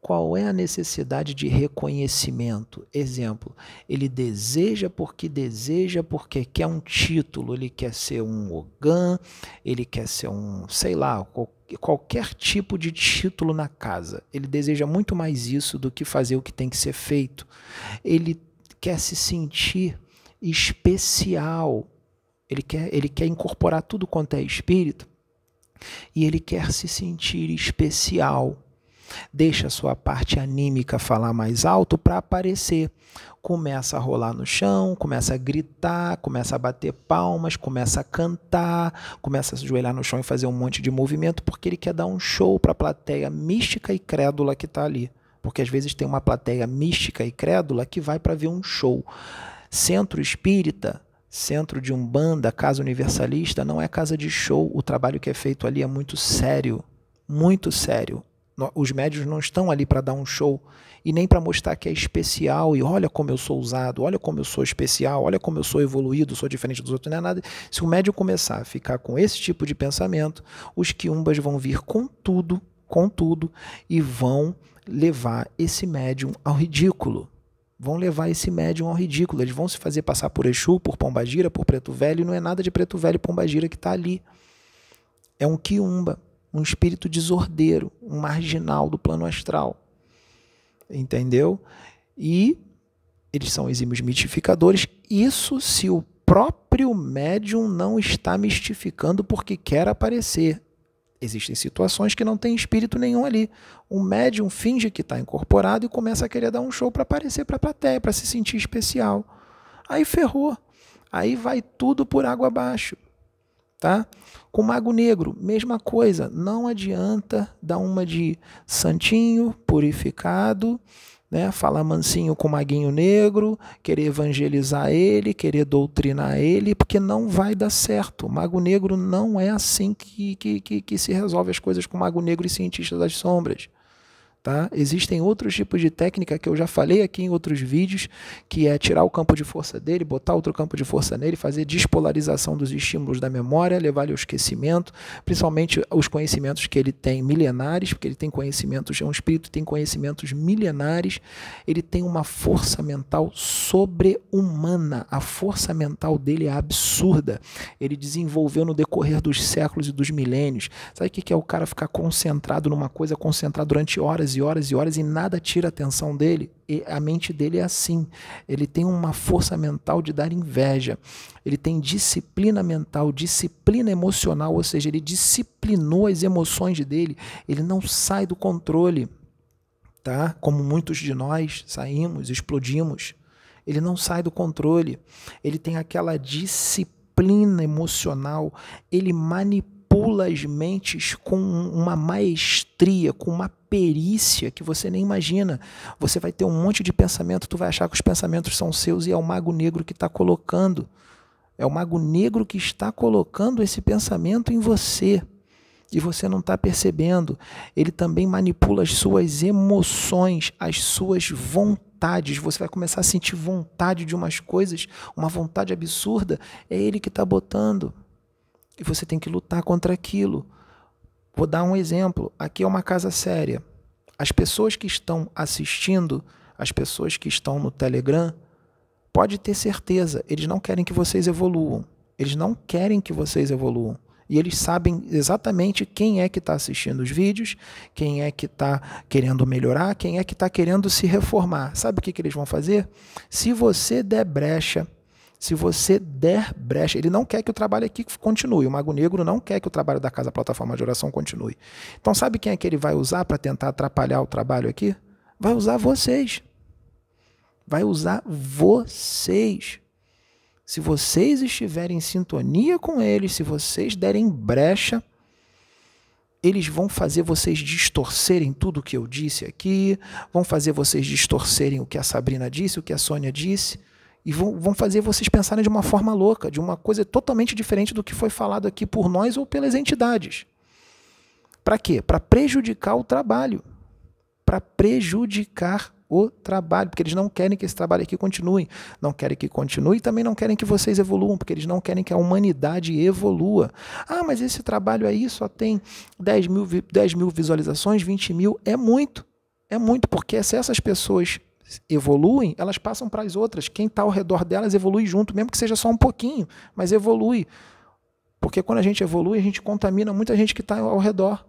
qual é a necessidade de reconhecimento? Exemplo, ele deseja porque deseja, porque quer um título, ele quer ser um Ogan, ele quer ser um, sei lá, qualquer tipo de título na casa. Ele deseja muito mais isso do que fazer o que tem que ser feito. Ele quer se sentir especial. Ele quer, ele quer incorporar tudo quanto é espírito e ele quer se sentir especial. Deixa a sua parte anímica falar mais alto para aparecer. Começa a rolar no chão, começa a gritar, começa a bater palmas, começa a cantar, começa a se ajoelhar no chão e fazer um monte de movimento, porque ele quer dar um show para a plateia mística e crédula que está ali. Porque às vezes tem uma plateia mística e crédula que vai para ver um show. Centro espírita Centro de Umbanda, Casa Universalista, não é casa de show. O trabalho que é feito ali é muito sério, muito sério. Os médios não estão ali para dar um show e nem para mostrar que é especial e olha como eu sou usado, olha como eu sou especial, olha como eu sou evoluído, sou diferente dos outros, não é nada. Se o médium começar a ficar com esse tipo de pensamento, os quiumbas vão vir com tudo, com tudo e vão levar esse médium ao ridículo. Vão levar esse médium ao ridículo. Eles vão se fazer passar por Exu, por Pombagira, por Preto Velho, e não é nada de Preto Velho e Pombagira que está ali. É um quiumba, um espírito desordeiro, um marginal do plano astral entendeu? E eles são exímios mitificadores. Isso se o próprio médium não está mistificando porque quer aparecer. Existem situações que não tem espírito nenhum ali. O médium finge que está incorporado e começa a querer dar um show para aparecer para a plateia, para se sentir especial. Aí ferrou. Aí vai tudo por água abaixo. Tá? Com mago negro, mesma coisa. Não adianta dar uma de santinho, purificado, né? falar mansinho com o maguinho negro, querer evangelizar ele, querer doutrinar ele, porque não vai dar certo. O mago negro não é assim que, que, que, que se resolve as coisas com o mago negro e cientistas das sombras. Tá? Existem outros tipos de técnica que eu já falei aqui em outros vídeos, que é tirar o campo de força dele, botar outro campo de força nele, fazer despolarização dos estímulos da memória, levar ele ao esquecimento, principalmente os conhecimentos que ele tem milenares, porque ele tem conhecimentos, é um espírito que tem conhecimentos milenares, ele tem uma força mental sobre-humana. A força mental dele é absurda. Ele desenvolveu no decorrer dos séculos e dos milênios. Sabe o que é o cara ficar concentrado numa coisa, concentrar durante horas horas e horas e horas e nada tira a atenção dele. E a mente dele é assim. Ele tem uma força mental de dar inveja. Ele tem disciplina mental, disciplina emocional, ou seja, ele disciplinou as emoções dele. Ele não sai do controle, tá? Como muitos de nós saímos, explodimos. Ele não sai do controle. Ele tem aquela disciplina emocional. Ele manipula as mentes com uma maestria, com uma perícia que você nem imagina. Você vai ter um monte de pensamento, tu vai achar que os pensamentos são seus e é o mago negro que está colocando. É o mago negro que está colocando esse pensamento em você. E você não está percebendo. Ele também manipula as suas emoções, as suas vontades. Você vai começar a sentir vontade de umas coisas, uma vontade absurda. É ele que está botando. E você tem que lutar contra aquilo. Vou dar um exemplo. Aqui é uma casa séria. As pessoas que estão assistindo, as pessoas que estão no Telegram, pode ter certeza, eles não querem que vocês evoluam. Eles não querem que vocês evoluam. E eles sabem exatamente quem é que está assistindo os vídeos, quem é que está querendo melhorar, quem é que está querendo se reformar. Sabe o que, que eles vão fazer? Se você der brecha se você der brecha, ele não quer que o trabalho aqui continue. O Mago Negro não quer que o trabalho da Casa Plataforma de Oração continue. Então, sabe quem é que ele vai usar para tentar atrapalhar o trabalho aqui? Vai usar vocês. Vai usar vocês. Se vocês estiverem em sintonia com eles, se vocês derem brecha, eles vão fazer vocês distorcerem tudo o que eu disse aqui, vão fazer vocês distorcerem o que a Sabrina disse, o que a Sônia disse e vão, vão fazer vocês pensarem de uma forma louca, de uma coisa totalmente diferente do que foi falado aqui por nós ou pelas entidades. Para quê? Para prejudicar o trabalho. Para prejudicar o trabalho, porque eles não querem que esse trabalho aqui continue, não querem que continue e também não querem que vocês evoluam, porque eles não querem que a humanidade evolua. Ah, mas esse trabalho aí só tem 10 mil, 10 mil visualizações, 20 mil, é muito. É muito, porque se essas pessoas evoluem, elas passam para as outras. Quem está ao redor delas evolui junto, mesmo que seja só um pouquinho, mas evolui. Porque quando a gente evolui, a gente contamina muita gente que está ao redor.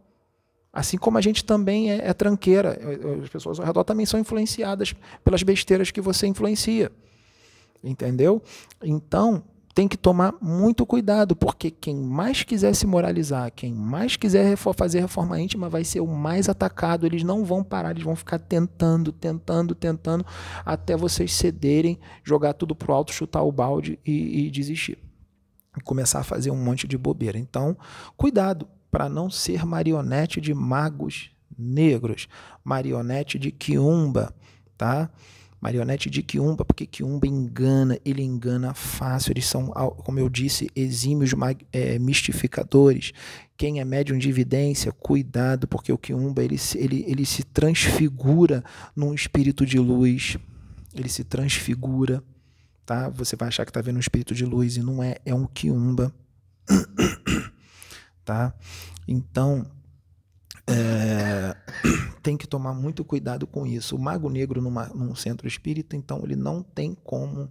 Assim como a gente também é, é tranqueira. As pessoas ao redor também são influenciadas pelas besteiras que você influencia. Entendeu? Então, tem que tomar muito cuidado, porque quem mais quiser se moralizar, quem mais quiser fazer reforma íntima, vai ser o mais atacado. Eles não vão parar, eles vão ficar tentando, tentando, tentando, até vocês cederem, jogar tudo pro alto, chutar o balde e, e desistir. E começar a fazer um monte de bobeira. Então, cuidado para não ser marionete de magos negros, marionete de quiumba, tá? Marionete de Quiumba, porque Quiumba engana, ele engana fácil. Eles são, como eu disse, exímios é, mistificadores. Quem é médium de evidência, cuidado, porque o Quiumba ele, ele, ele se transfigura num espírito de luz. Ele se transfigura, tá? Você vai achar que está vendo um espírito de luz e não é, é um Quiumba. tá? Então, é, tem que tomar muito cuidado com isso. O mago negro numa, num centro espírita, então, ele não tem como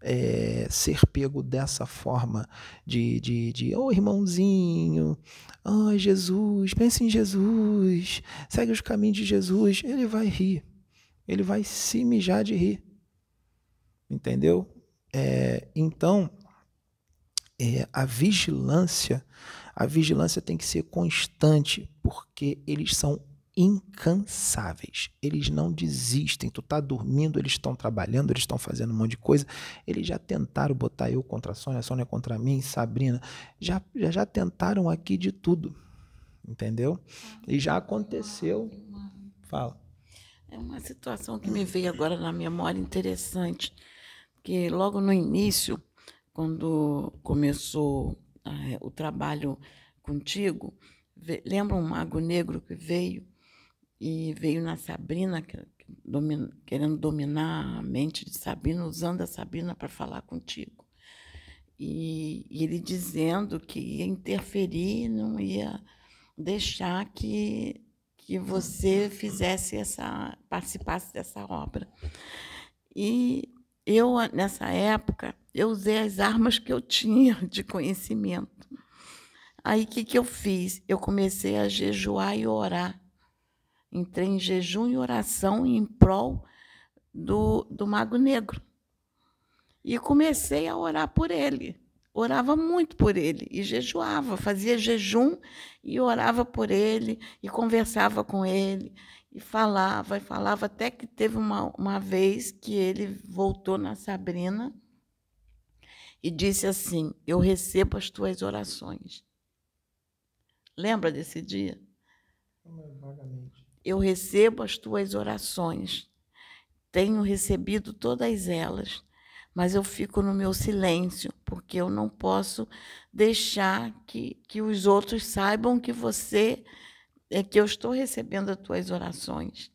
é, ser pego dessa forma de, de, de oh irmãozinho, oh Jesus, pense em Jesus, segue os caminhos de Jesus. Ele vai rir, ele vai se mijar de rir. Entendeu? É, então, é, a vigilância a vigilância tem que ser constante, porque eles são incansáveis. Eles não desistem. Tu tá dormindo, eles estão trabalhando, eles estão fazendo um monte de coisa. Eles já tentaram botar eu contra a Sônia, a Sônia contra mim, Sabrina. Já, já, já tentaram aqui de tudo. Entendeu? E já aconteceu. Fala. É uma situação que me veio agora na memória interessante, que logo no início, quando começou o trabalho contigo, lembra um mago negro que veio e veio na Sabrina, que, domina, querendo dominar a mente de Sabrina, usando a Sabrina para falar contigo. E, e, ele dizendo que ia interferir, não ia deixar que, que você fizesse essa, participasse dessa obra. E eu, nessa época, eu usei as armas que eu tinha de conhecimento. Aí o que, que eu fiz? Eu comecei a jejuar e orar. Entrei em jejum e oração em prol do, do Mago Negro. E comecei a orar por ele. Orava muito por ele e jejuava, fazia jejum e orava por ele e conversava com ele e falava e falava até que teve uma, uma vez que ele voltou na Sabrina e disse assim: Eu recebo as tuas orações. Lembra desse dia? Eu recebo as tuas orações. Tenho recebido todas elas, mas eu fico no meu silêncio, porque eu não posso deixar que, que os outros saibam que você é que eu estou recebendo as tuas orações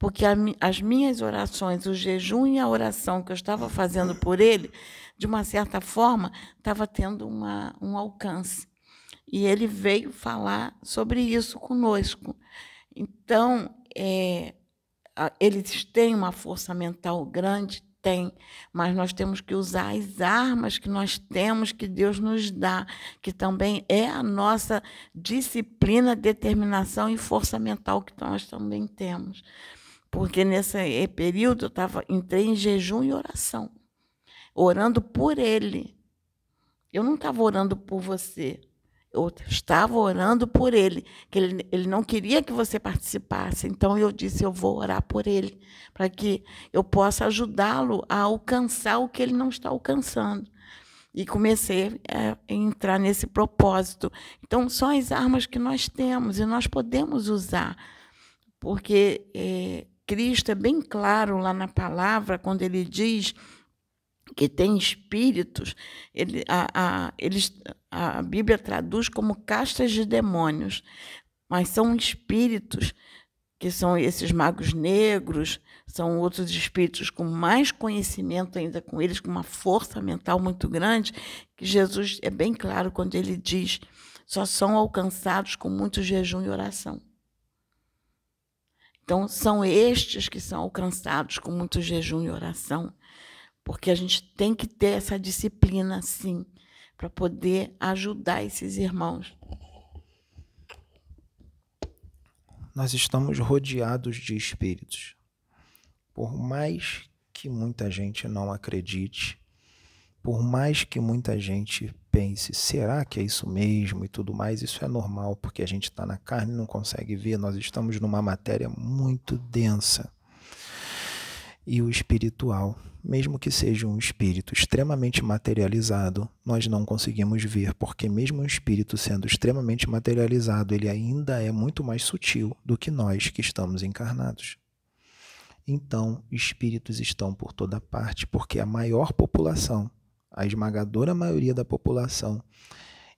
porque a, as minhas orações, o jejum e a oração que eu estava fazendo por ele, de uma certa forma, estava tendo uma, um alcance. E ele veio falar sobre isso conosco. Então, é, eles têm uma força mental grande, tem, mas nós temos que usar as armas que nós temos, que Deus nos dá, que também é a nossa disciplina, determinação e força mental que nós também temos porque nesse eh, período eu tava, entrei em jejum e oração, orando por ele. Eu não estava orando por você, eu estava orando por ele, que ele, ele não queria que você participasse. Então eu disse: eu vou orar por ele, para que eu possa ajudá-lo a alcançar o que ele não está alcançando. E comecei a entrar nesse propósito. Então, são as armas que nós temos e nós podemos usar, porque é, Cristo é bem claro lá na palavra, quando ele diz que tem espíritos, ele, a, a, eles, a Bíblia traduz como castas de demônios, mas são espíritos que são esses magos negros, são outros espíritos com mais conhecimento ainda com eles, com uma força mental muito grande, que Jesus é bem claro quando ele diz: só são alcançados com muito jejum e oração. Então, são estes que são alcançados com muito jejum e oração, porque a gente tem que ter essa disciplina, sim, para poder ajudar esses irmãos. Nós estamos rodeados de espíritos. Por mais que muita gente não acredite, por mais que muita gente pense, será que é isso mesmo e tudo mais, isso é normal, porque a gente está na carne e não consegue ver, nós estamos numa matéria muito densa. E o espiritual, mesmo que seja um espírito extremamente materializado, nós não conseguimos ver, porque mesmo o espírito sendo extremamente materializado, ele ainda é muito mais sutil do que nós que estamos encarnados. então espíritos estão por toda parte, porque a maior população, a esmagadora maioria da população,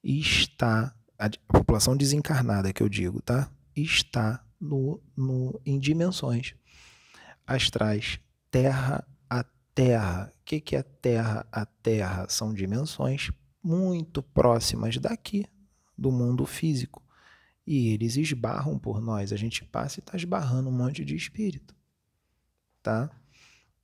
está, a, a população desencarnada que eu digo, tá? Está no, no, em dimensões astrais, terra a terra. O que, que é terra a terra? São dimensões muito próximas daqui, do mundo físico. E eles esbarram por nós. A gente passa e está esbarrando um monte de espírito. Tá?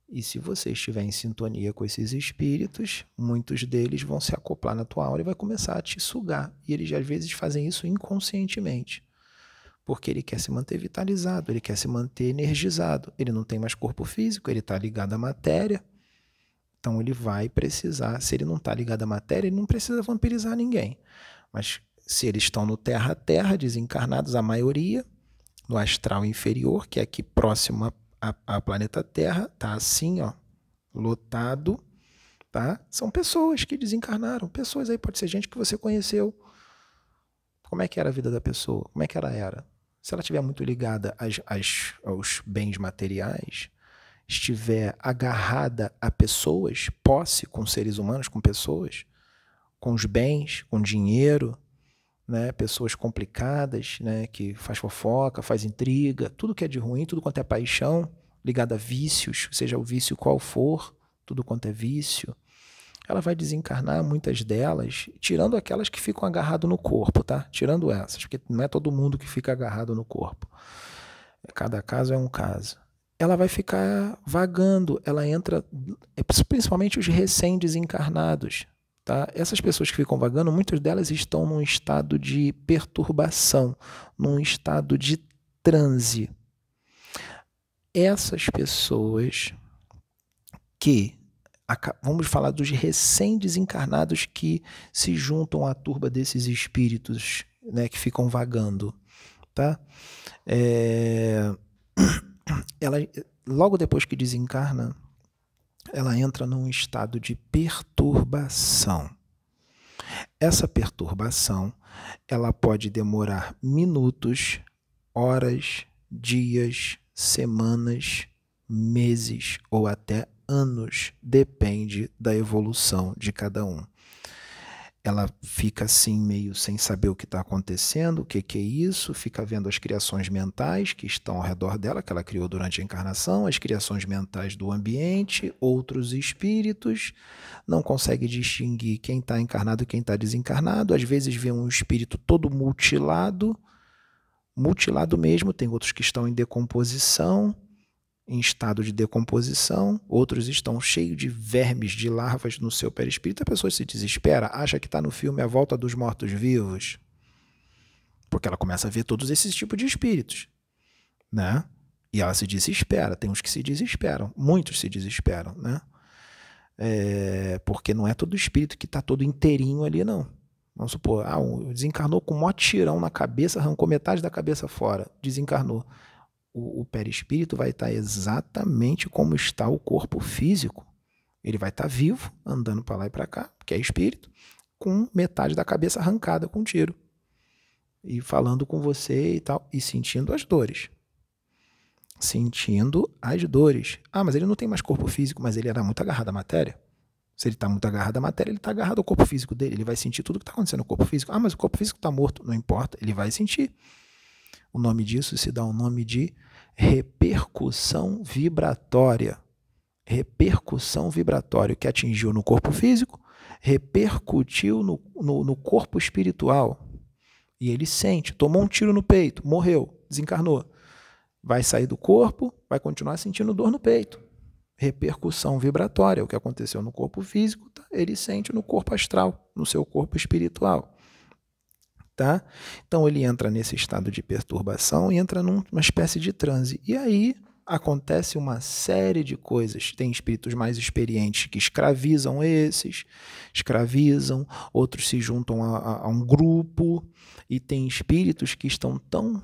E se você estiver em sintonia com esses espíritos, muitos deles vão se acoplar na tua aura e vai começar a te sugar. E eles às vezes fazem isso inconscientemente. Porque ele quer se manter vitalizado, ele quer se manter energizado. Ele não tem mais corpo físico, ele está ligado à matéria. Então ele vai precisar, se ele não está ligado à matéria, ele não precisa vampirizar ninguém. Mas se eles estão no terra a terra, desencarnados, a maioria, no astral inferior, que é aqui próximo ao planeta Terra, tá assim, ó, lotado, tá? São pessoas que desencarnaram, pessoas aí, pode ser gente que você conheceu. Como é que era a vida da pessoa? Como é que ela era? Se ela estiver muito ligada às, às, aos bens materiais, estiver agarrada a pessoas, posse com seres humanos, com pessoas, com os bens, com dinheiro, né, pessoas complicadas, né, que faz fofoca, faz intriga, tudo que é de ruim, tudo quanto é paixão, ligado a vícios, seja o vício qual for, tudo quanto é vício, ela vai desencarnar muitas delas, tirando aquelas que ficam agarrado no corpo, tá? Tirando essas, porque não é todo mundo que fica agarrado no corpo. Cada caso é um caso. Ela vai ficar vagando, ela entra, principalmente os recém-desencarnados, Tá? Essas pessoas que ficam vagando, muitas delas estão num estado de perturbação, num estado de transe. Essas pessoas que vamos falar dos recém-desencarnados que se juntam à turba desses espíritos né, que ficam vagando, tá? É... Ela, logo depois que desencarna, ela entra num estado de perturbação. Essa perturbação, ela pode demorar minutos, horas, dias, semanas, meses ou até anos, depende da evolução de cada um. Ela fica assim meio sem saber o que está acontecendo, o que, que é isso, fica vendo as criações mentais que estão ao redor dela, que ela criou durante a encarnação, as criações mentais do ambiente, outros espíritos, não consegue distinguir quem está encarnado e quem está desencarnado, às vezes vê um espírito todo mutilado, mutilado mesmo, tem outros que estão em decomposição, em estado de decomposição, outros estão cheios de vermes, de larvas no seu perispírito. A pessoa se desespera, acha que está no filme A Volta dos Mortos-Vivos, porque ela começa a ver todos esses tipos de espíritos, né? E ela se desespera. Tem uns que se desesperam, muitos se desesperam, né? É, porque não é todo espírito que está todo inteirinho ali, não. Vamos supor, ah, um, desencarnou com um tirão na cabeça, arrancou metade da cabeça fora, desencarnou o, o perispírito vai estar exatamente como está o corpo físico. Ele vai estar vivo, andando para lá e para cá, que é espírito, com metade da cabeça arrancada com um tiro. E falando com você e tal, e sentindo as dores. Sentindo as dores. Ah, mas ele não tem mais corpo físico, mas ele era muito agarrado à matéria. Se ele está muito agarrado à matéria, ele está agarrado ao corpo físico dele. Ele vai sentir tudo o que está acontecendo no corpo físico. Ah, mas o corpo físico está morto. Não importa, ele vai sentir. O nome disso se dá o nome de repercussão vibratória. Repercussão vibratória que atingiu no corpo físico, repercutiu no, no, no corpo espiritual. E ele sente, tomou um tiro no peito, morreu, desencarnou. Vai sair do corpo, vai continuar sentindo dor no peito. Repercussão vibratória, o que aconteceu no corpo físico, tá? ele sente no corpo astral, no seu corpo espiritual tá? Então ele entra nesse estado de perturbação e entra numa espécie de transe. E aí acontece uma série de coisas. Tem espíritos mais experientes que escravizam esses, escravizam, outros se juntam a, a, a, um grupo, e tem espíritos que estão tão,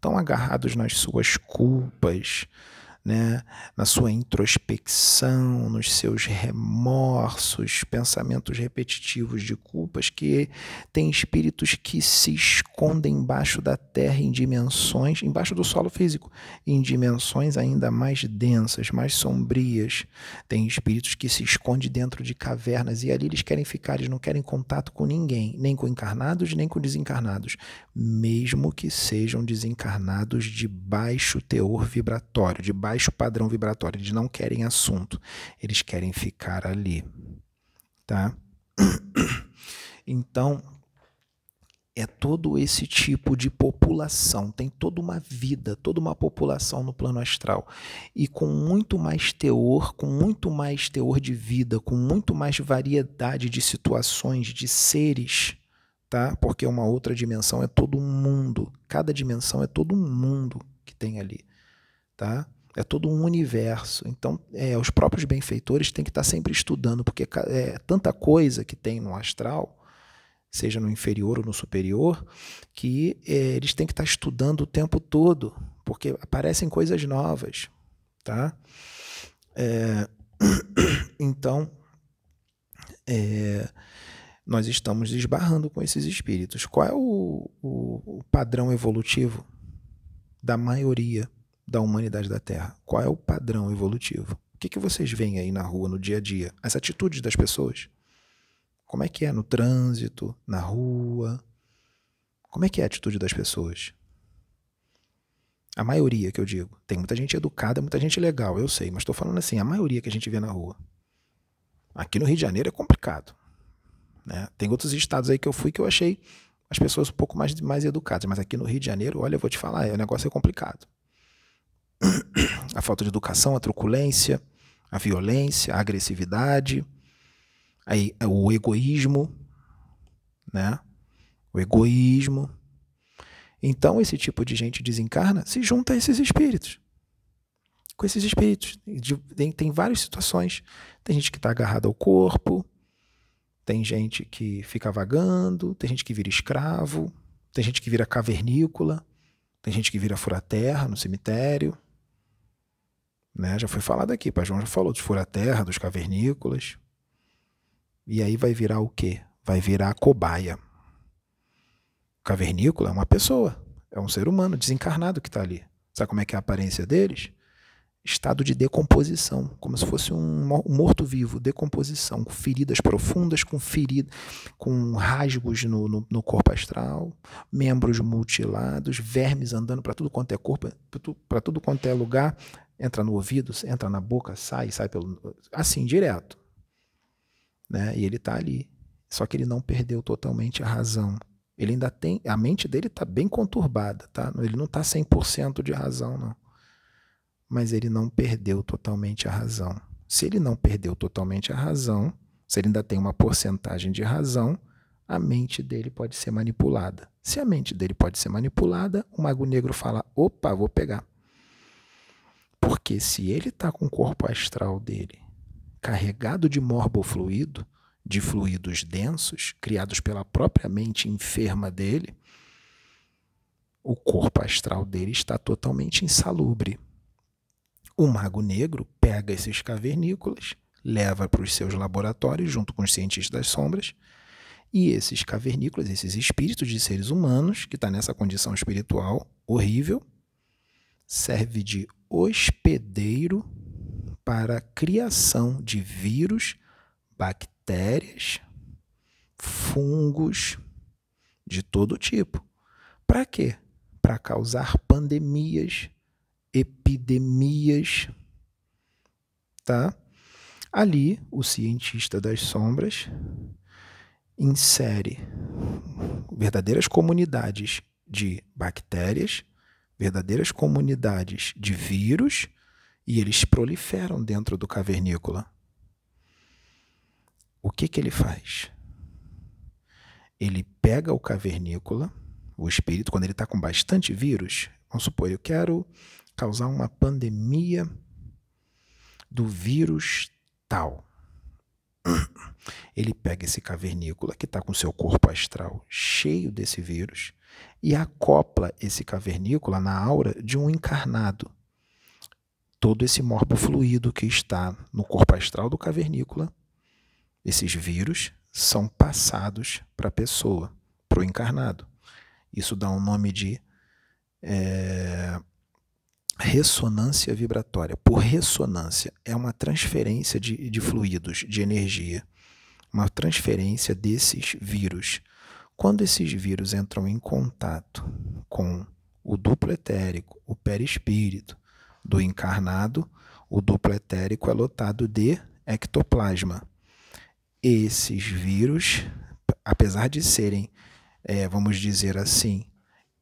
tão agarrados nas suas culpas, né, na sua introspecção, nos seus remorsos, pensamentos repetitivos de culpas, que tem espíritos que se escondem embaixo da terra em dimensões, embaixo do solo físico, em dimensões ainda mais densas, mais sombrias. Tem espíritos que se escondem dentro de cavernas e ali eles querem ficar, eles não querem contato com ninguém, nem com encarnados, nem com desencarnados, mesmo que sejam desencarnados de baixo teor vibratório, de baixo baixo padrão vibratório, eles não querem assunto, eles querem ficar ali, tá? Então, é todo esse tipo de população, tem toda uma vida, toda uma população no plano astral e com muito mais teor, com muito mais teor de vida, com muito mais variedade de situações, de seres, tá? Porque uma outra dimensão é todo um mundo, cada dimensão é todo um mundo que tem ali, tá? É todo um universo. Então, é, os próprios benfeitores têm que estar sempre estudando, porque é tanta coisa que tem no astral, seja no inferior ou no superior, que é, eles têm que estar estudando o tempo todo, porque aparecem coisas novas, tá? É, então, é, nós estamos esbarrando com esses espíritos. Qual é o, o, o padrão evolutivo da maioria? Da humanidade da Terra? Qual é o padrão evolutivo? O que, que vocês veem aí na rua, no dia a dia? As atitudes das pessoas? Como é que é no trânsito, na rua? Como é que é a atitude das pessoas? A maioria que eu digo. Tem muita gente educada, muita gente legal, eu sei, mas estou falando assim, a maioria que a gente vê na rua. Aqui no Rio de Janeiro é complicado. Né? Tem outros estados aí que eu fui que eu achei as pessoas um pouco mais, mais educadas, mas aqui no Rio de Janeiro, olha, eu vou te falar, é, o negócio é complicado a falta de educação, a truculência, a violência, a agressividade, aí, o egoísmo, né? O egoísmo. Então, esse tipo de gente desencarna, se junta a esses espíritos. Com esses espíritos. Tem, tem várias situações. Tem gente que está agarrada ao corpo, tem gente que fica vagando, tem gente que vira escravo, tem gente que vira cavernícola, tem gente que vira fura-terra no cemitério. Né? Já foi falado aqui, Pai João já falou dos fura-terra, dos cavernícolas. E aí vai virar o quê? Vai virar a cobaia. Cavernícola é uma pessoa, é um ser humano desencarnado que está ali. Sabe como é que é a aparência deles? Estado de decomposição, como se fosse um morto-vivo, decomposição, com feridas profundas, com feridas, com rasgos no, no, no, corpo astral, membros mutilados, vermes andando para tudo quanto é corpo, para tudo quanto é lugar, entra no ouvido, entra na boca, sai, sai pelo. Assim, direto. Né? E ele está ali. Só que ele não perdeu totalmente a razão. Ele ainda tem. A mente dele está bem conturbada, tá? Ele não está 100% de razão, não. Mas ele não perdeu totalmente a razão. Se ele não perdeu totalmente a razão, se ele ainda tem uma porcentagem de razão, a mente dele pode ser manipulada. Se a mente dele pode ser manipulada, o mago negro fala: opa, vou pegar. Porque se ele está com o corpo astral dele carregado de morbofluido, de fluidos densos, criados pela própria mente enferma dele, o corpo astral dele está totalmente insalubre. O mago negro pega esses cavernícolas, leva para os seus laboratórios junto com os cientistas das sombras, e esses cavernícolas, esses espíritos de seres humanos, que está nessa condição espiritual horrível, serve de hospedeiro para a criação de vírus, bactérias, fungos de todo tipo. Para quê? Para causar pandemias, epidemias, tá? Ali, o cientista das sombras insere verdadeiras comunidades de bactérias, verdadeiras comunidades de vírus e eles proliferam dentro do cavernícola. O que, que ele faz? Ele pega o cavernícola, o espírito, quando ele está com bastante vírus, vamos supor, eu quero causar uma pandemia do vírus tal. Ele pega esse cavernícola que está com seu corpo astral cheio desse vírus e acopla esse cavernícola na aura de um encarnado. todo esse morbo fluido que está no corpo astral do cavernícola, esses vírus são passados para a pessoa, para o encarnado. Isso dá um nome de é, ressonância vibratória. Por ressonância, é uma transferência de, de fluidos, de energia, uma transferência desses vírus. Quando esses vírus entram em contato com o duplo etérico, o perispírito do encarnado, o duplo etérico é lotado de ectoplasma. Esses vírus, apesar de serem, é, vamos dizer assim,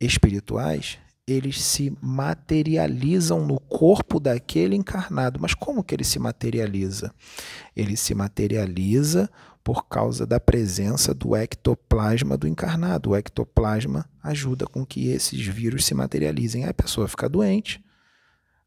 espirituais, eles se materializam no corpo daquele encarnado. Mas como que ele se materializa? Ele se materializa por causa da presença do ectoplasma do encarnado. O ectoplasma ajuda com que esses vírus se materializem. Aí a pessoa fica doente,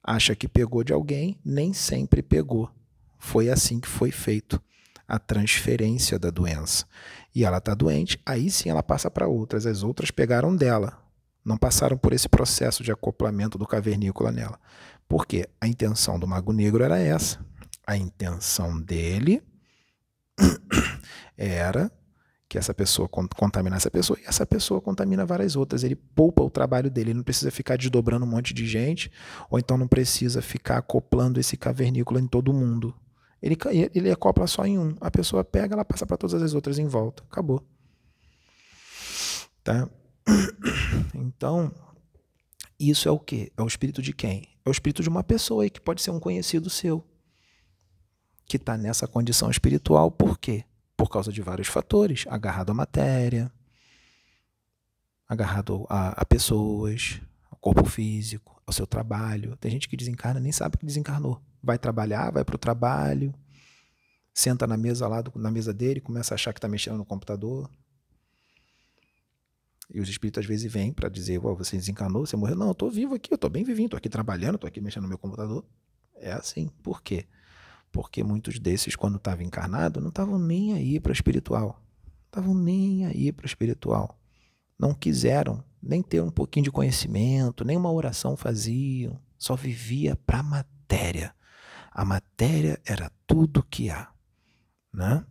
acha que pegou de alguém, nem sempre pegou. Foi assim que foi feito a transferência da doença. E ela está doente, aí sim ela passa para outras. As outras pegaram dela, não passaram por esse processo de acoplamento do cavernícola nela. Porque a intenção do Mago Negro era essa. A intenção dele era que essa pessoa contaminasse a pessoa e essa pessoa contamina várias outras. Ele poupa o trabalho dele, ele não precisa ficar desdobrando um monte de gente, ou então não precisa ficar acoplando esse cavernícola em todo mundo. Ele, ele acopla só em um. A pessoa pega, ela passa para todas as outras em volta. Acabou. Tá? Então, isso é o que? É o espírito de quem? É o espírito de uma pessoa aí que pode ser um conhecido seu que está nessa condição espiritual. Por quê? Por causa de vários fatores. Agarrado à matéria, agarrado a, a pessoas, ao corpo físico, ao seu trabalho. Tem gente que desencarna nem sabe que desencarnou. Vai trabalhar, vai para o trabalho, senta na mesa lá, na mesa dele, começa a achar que está mexendo no computador. E os espíritos às vezes vêm para dizer: você desencarnou, você morreu. Não, eu estou vivo aqui, eu estou bem vivinho, estou aqui trabalhando, estou aqui mexendo no meu computador. É assim. Por quê? Porque muitos desses, quando estavam encarnados, não estavam nem aí para o espiritual. Estavam nem aí para o espiritual. Não quiseram nem ter um pouquinho de conhecimento, nem uma oração faziam. Só vivia para a matéria. A matéria era tudo que há. Né?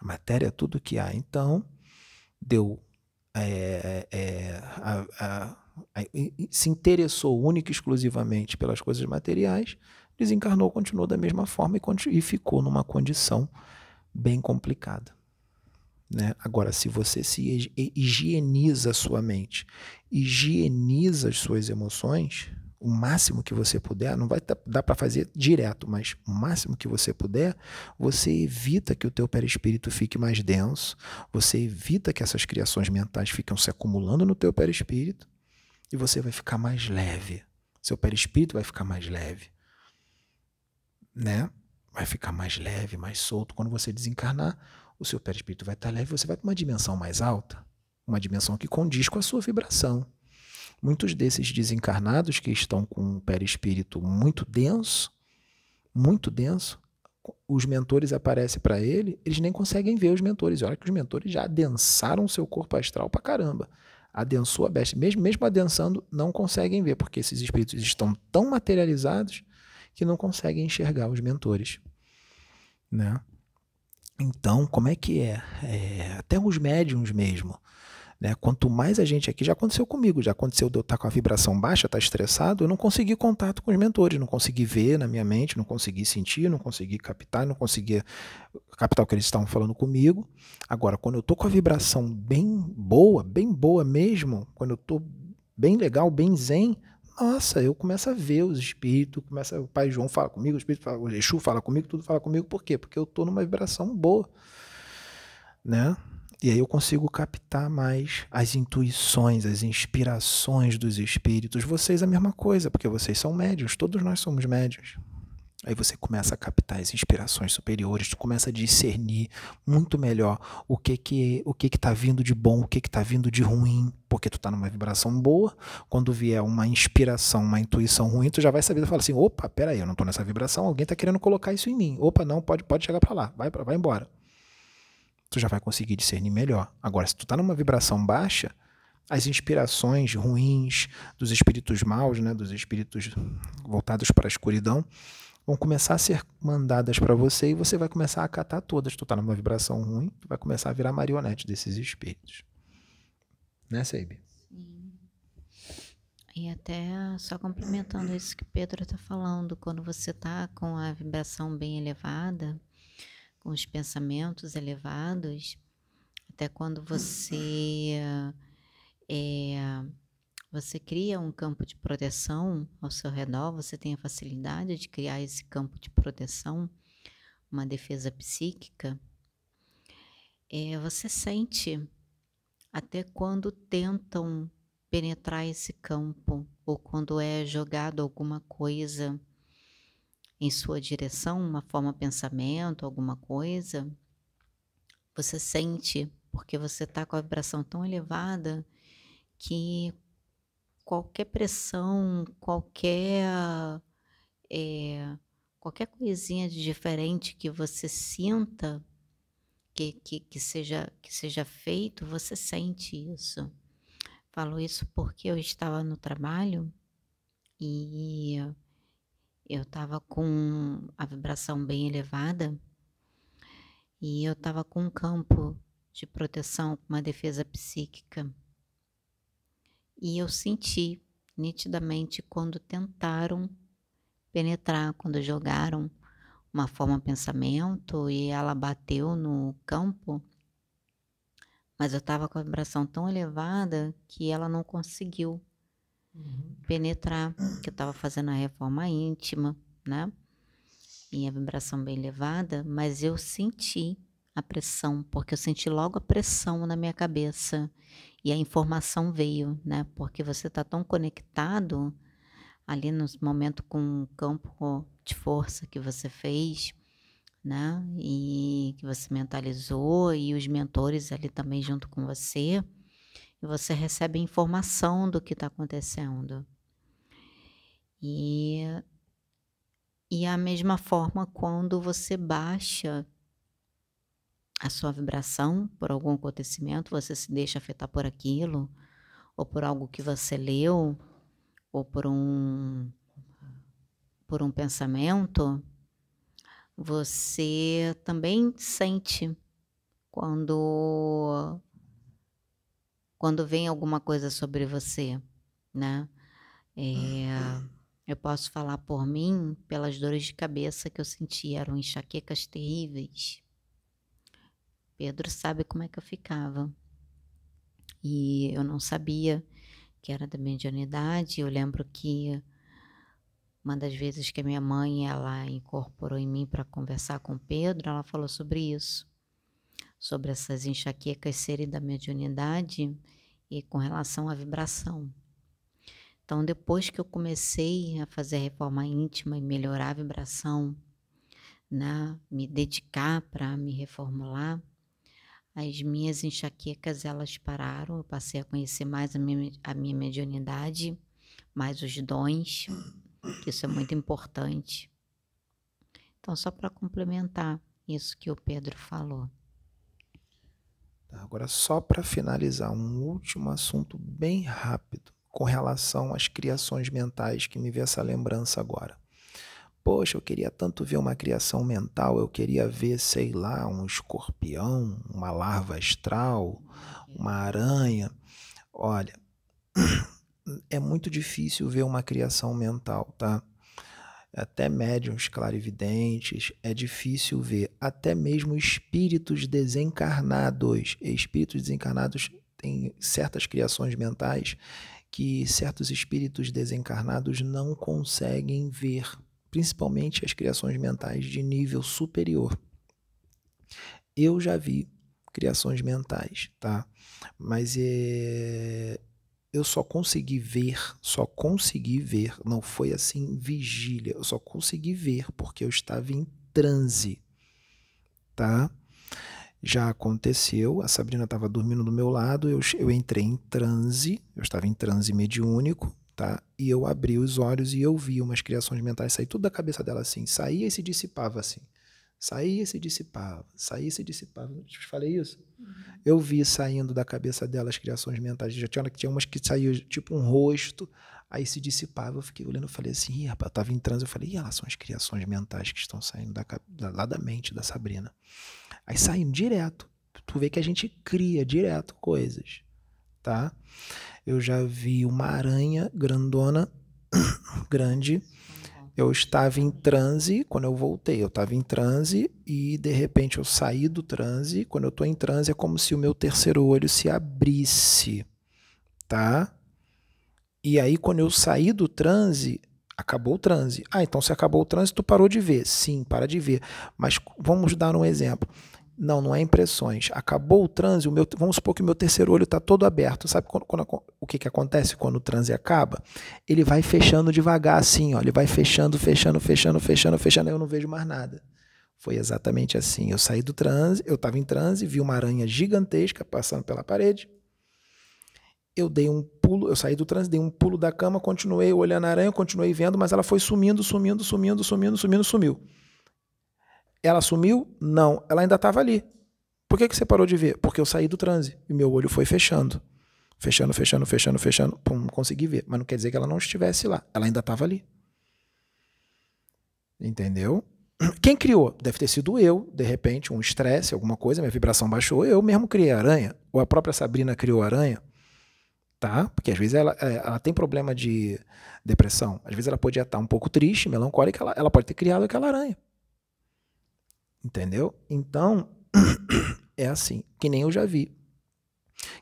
A matéria é tudo que há. Então, deu. É, é, a, a, a, se interessou única e exclusivamente pelas coisas materiais desencarnou, continuou da mesma forma e, e ficou numa condição bem complicada. Né? Agora, se você se higieniza a sua mente, higieniza as suas emoções, o máximo que você puder, não vai dar para fazer direto, mas o máximo que você puder, você evita que o teu perispírito fique mais denso, você evita que essas criações mentais fiquem se acumulando no teu perispírito e você vai ficar mais leve. Seu perispírito vai ficar mais leve né? Vai ficar mais leve, mais solto. Quando você desencarnar, o seu perispírito vai estar leve, você vai para uma dimensão mais alta, uma dimensão que condiz com a sua vibração. Muitos desses desencarnados que estão com um perispírito muito denso, muito denso, os mentores aparecem para ele, eles nem conseguem ver os mentores. E olha que os mentores já adensaram o seu corpo astral para caramba. Adensou a besta. Mesmo, mesmo adensando, não conseguem ver, porque esses espíritos estão tão materializados que não conseguem enxergar os mentores, né? Então, como é que é? é até os médiums mesmo. Né? Quanto mais a gente aqui, já aconteceu comigo, já aconteceu de eu estar com a vibração baixa, estar estressado, eu não consegui contato com os mentores, não consegui ver na minha mente, não consegui sentir, não consegui captar, não consegui captar o que eles estavam falando comigo. Agora, quando eu estou com a vibração bem boa, bem boa mesmo, quando eu estou bem legal, bem zen, nossa, eu começo a ver os espíritos, começa, o Pai João fala comigo, o Espírito fala, o Exu fala comigo, tudo fala comigo, por quê? Porque eu estou numa vibração boa, né? E aí eu consigo captar mais as intuições, as inspirações dos espíritos. Vocês a mesma coisa, porque vocês são médios, todos nós somos médios. Aí você começa a captar as inspirações superiores, tu começa a discernir muito melhor o que que o que que tá vindo de bom, o que que tá vindo de ruim, porque tu tá numa vibração boa. Quando vier uma inspiração, uma intuição ruim, tu já vai saber, tu fala assim: "Opa, pera aí, eu não tô nessa vibração, alguém tá querendo colocar isso em mim. Opa, não, pode pode chegar para lá, vai para vai embora." Tu já vai conseguir discernir melhor. Agora, se tu tá numa vibração baixa, as inspirações ruins dos espíritos maus, né, dos espíritos voltados para a escuridão, vão começar a ser mandadas para você e você vai começar a acatar todas. Tu está numa vibração ruim, tu vai começar a virar marionete desses espíritos. Né, Seibe? Sim. E até só complementando isso que Pedro está falando, quando você está com a vibração bem elevada, com os pensamentos elevados, até quando você é, você cria um campo de proteção ao seu redor, você tem a facilidade de criar esse campo de proteção, uma defesa psíquica, é, você sente até quando tentam penetrar esse campo ou quando é jogado alguma coisa em sua direção, uma forma pensamento, alguma coisa, você sente porque você está com a vibração tão elevada que qualquer pressão, qualquer é, qualquer coisinha de diferente que você sinta que, que, que, seja, que seja feito, você sente isso. Falo isso porque eu estava no trabalho e eu estava com a vibração bem elevada e eu estava com um campo de proteção, uma defesa psíquica. E eu senti nitidamente quando tentaram penetrar, quando jogaram uma forma pensamento e ela bateu no campo, mas eu estava com a vibração tão elevada que ela não conseguiu uhum. penetrar, que eu estava fazendo a reforma íntima, né? E a vibração bem elevada, mas eu senti a pressão, porque eu senti logo a pressão na minha cabeça e a informação veio, né? Porque você está tão conectado ali no momento com o campo de força que você fez, né? E que você mentalizou e os mentores ali também junto com você, e você recebe informação do que está acontecendo. E e a mesma forma quando você baixa a sua vibração por algum acontecimento, você se deixa afetar por aquilo, ou por algo que você leu, ou por um por um pensamento, você também sente quando quando vem alguma coisa sobre você, né? É, eu posso falar por mim, pelas dores de cabeça que eu senti, eram enxaquecas terríveis. Pedro sabe como é que eu ficava. E eu não sabia que era da mediunidade. Eu lembro que uma das vezes que a minha mãe ela incorporou em mim para conversar com Pedro, ela falou sobre isso, sobre essas enxaquecas serem da mediunidade e com relação à vibração. Então, depois que eu comecei a fazer a reforma íntima e melhorar a vibração, né, me dedicar para me reformular, as minhas enxaquecas elas pararam, eu passei a conhecer mais a minha, a minha mediunidade, mais os dons, que isso é muito importante. Então, só para complementar isso que o Pedro falou. Tá, agora, só para finalizar, um último assunto bem rápido com relação às criações mentais que me vê essa lembrança agora. Poxa, eu queria tanto ver uma criação mental, eu queria ver, sei lá, um escorpião, uma larva astral, uma aranha. Olha, é muito difícil ver uma criação mental, tá? Até médiums clarividentes, é difícil ver. Até mesmo espíritos desencarnados. Espíritos desencarnados têm certas criações mentais que certos espíritos desencarnados não conseguem ver principalmente as criações mentais de nível superior. Eu já vi criações mentais, tá? Mas é, eu só consegui ver, só consegui ver, não foi assim vigília, eu só consegui ver porque eu estava em transe, tá? Já aconteceu, a Sabrina estava dormindo do meu lado, eu, eu entrei em transe, eu estava em transe mediúnico, tá? E eu abri os olhos e eu vi umas criações mentais sair tudo da cabeça dela assim, saía e se dissipava assim. Saía e se dissipava, saía e se dissipava. Eu te falei isso? Uhum. Eu vi saindo da cabeça dela as criações mentais. Já tinha, tinha umas que saíam tipo um rosto, aí se dissipava. Eu fiquei olhando e falei assim, Ih, rapaz, eu tava em transe. Eu falei, e elas são as criações mentais que estão saindo da, da, lá da mente da Sabrina. Aí saindo direto. Tu vê que a gente cria direto coisas, tá? Eu já vi uma aranha grandona, grande, eu estava em transe quando eu voltei. Eu estava em transe e de repente eu saí do transe. Quando eu estou em transe é como se o meu terceiro olho se abrisse, tá? E aí quando eu saí do transe, acabou o transe. Ah, então se acabou o transe, tu parou de ver. Sim, para de ver. Mas vamos dar um exemplo. Não, não é impressões. Acabou o transe, o meu, vamos supor que o meu terceiro olho está todo aberto. Sabe quando, quando, o que, que acontece quando o transe acaba? Ele vai fechando devagar assim, ó. Ele vai fechando, fechando, fechando, fechando, fechando. Eu não vejo mais nada. Foi exatamente assim. Eu saí do transe, eu estava em transe, vi uma aranha gigantesca passando pela parede. Eu dei um pulo, eu saí do transe, dei um pulo da cama, continuei olhando a aranha, continuei vendo, mas ela foi sumindo, sumindo, sumindo, sumindo, sumindo, sumiu. Ela sumiu? Não, ela ainda estava ali. Por que, que você parou de ver? Porque eu saí do transe e meu olho foi fechando. Fechando, fechando, fechando, fechando. Pum, não consegui ver. Mas não quer dizer que ela não estivesse lá. Ela ainda estava ali. Entendeu? Quem criou? Deve ter sido eu, de repente, um estresse, alguma coisa, minha vibração baixou. Eu mesmo criei a aranha. Ou a própria Sabrina criou a aranha. Tá? Porque às vezes ela, é, ela tem problema de depressão. Às vezes ela podia estar um pouco triste, melancólica, ela, ela pode ter criado aquela aranha. Entendeu? Então, é assim, que nem eu já vi.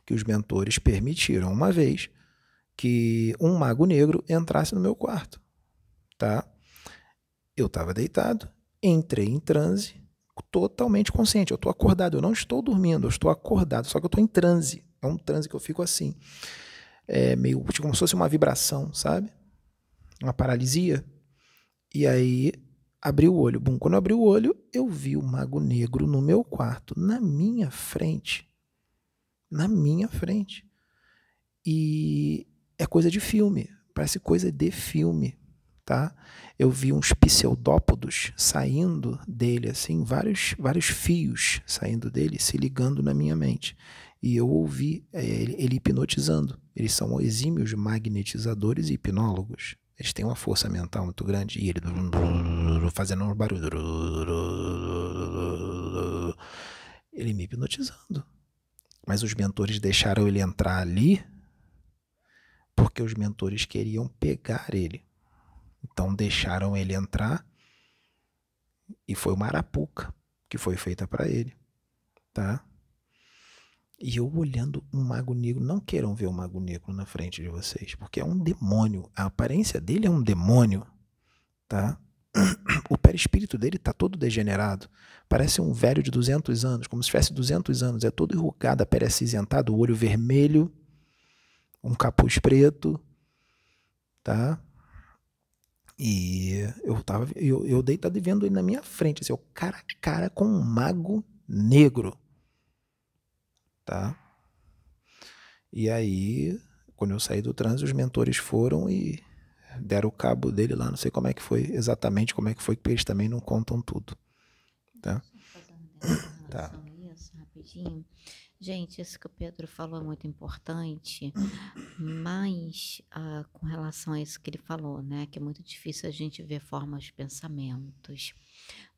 Que os mentores permitiram uma vez que um mago negro entrasse no meu quarto. Tá? Eu estava deitado, entrei em transe, totalmente consciente. Eu estou acordado, eu não estou dormindo, eu estou acordado, só que eu estou em transe. É um transe que eu fico assim. É meio tipo, como se fosse uma vibração, sabe? Uma paralisia. E aí abri o olho. Bom, quando eu abri o olho, eu vi o mago negro no meu quarto, na minha frente. Na minha frente. E é coisa de filme, parece coisa de filme, tá? Eu vi uns pseudópodos saindo dele, assim, vários, vários fios saindo dele, se ligando na minha mente. E eu ouvi é, ele, hipnotizando. Eles são exímios magnetizadores e hipnólogos. Eles têm uma força mental muito grande e ele fazendo um barulho. Ele me hipnotizando. Mas os mentores deixaram ele entrar ali porque os mentores queriam pegar ele. Então deixaram ele entrar e foi uma arapuca que foi feita para ele, tá? E eu olhando um mago negro, não queiram ver o um mago negro na frente de vocês, porque é um demônio. A aparência dele é um demônio, tá? O perispírito dele tá todo degenerado. Parece um velho de 200 anos, como se tivesse 200 anos. É todo enrugado, a pele acinzentada, o olho vermelho, um capuz preto, tá? E eu tava, eu, eu deitado e vendo ele na minha frente, assim, eu cara a cara com um mago negro tá? E aí, quando eu saí do trânsito, os mentores foram e deram o cabo dele lá, não sei como é que foi, exatamente como é que foi, porque eles também não contam tudo, tá? Tá. Isso, rapidinho. Gente, isso que o Pedro falou é muito importante, mas ah, com relação a isso que ele falou, né, que é muito difícil a gente ver formas de pensamentos.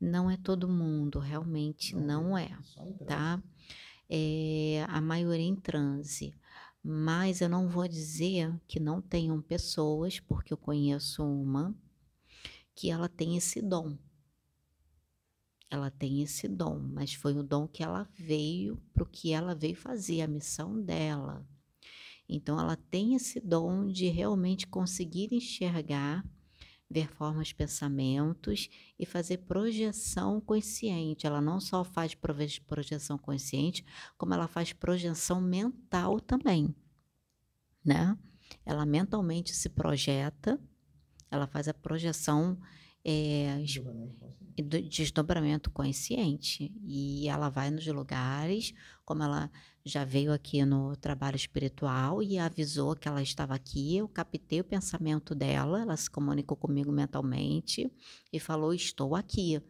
Não é todo mundo, realmente não é, tá? É, a maioria em transe. Mas eu não vou dizer que não tenham pessoas, porque eu conheço uma que ela tem esse dom. Ela tem esse dom, mas foi o dom que ela veio para o que ela veio fazer, a missão dela. Então, ela tem esse dom de realmente conseguir enxergar ver formas, pensamentos e fazer projeção consciente. Ela não só faz projeção consciente, como ela faz projeção mental também, né? Ela mentalmente se projeta, ela faz a projeção é, desdobramento consciente e ela vai nos lugares, como ela já veio aqui no trabalho espiritual e avisou que ela estava aqui. Eu captei o pensamento dela, ela se comunicou comigo mentalmente e falou: Estou aqui.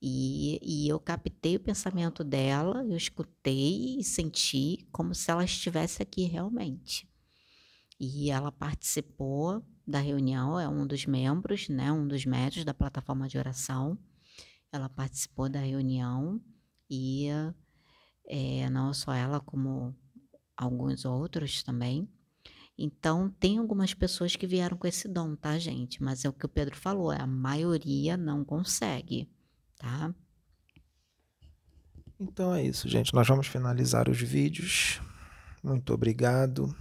E, e eu captei o pensamento dela, eu escutei e senti como se ela estivesse aqui realmente. E ela participou da reunião, é um dos membros, né, um dos médios da plataforma de oração. Ela participou da reunião e é, não só ela, como alguns outros também. Então, tem algumas pessoas que vieram com esse dom, tá, gente? Mas é o que o Pedro falou, a maioria não consegue, tá? Então é isso, gente. Nós vamos finalizar os vídeos. Muito obrigado.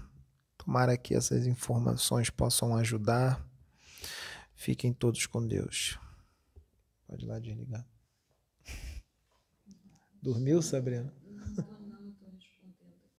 Tomara que essas informações possam ajudar. Fiquem todos com Deus. Pode ir lá desligar. Dormiu, Sabrina?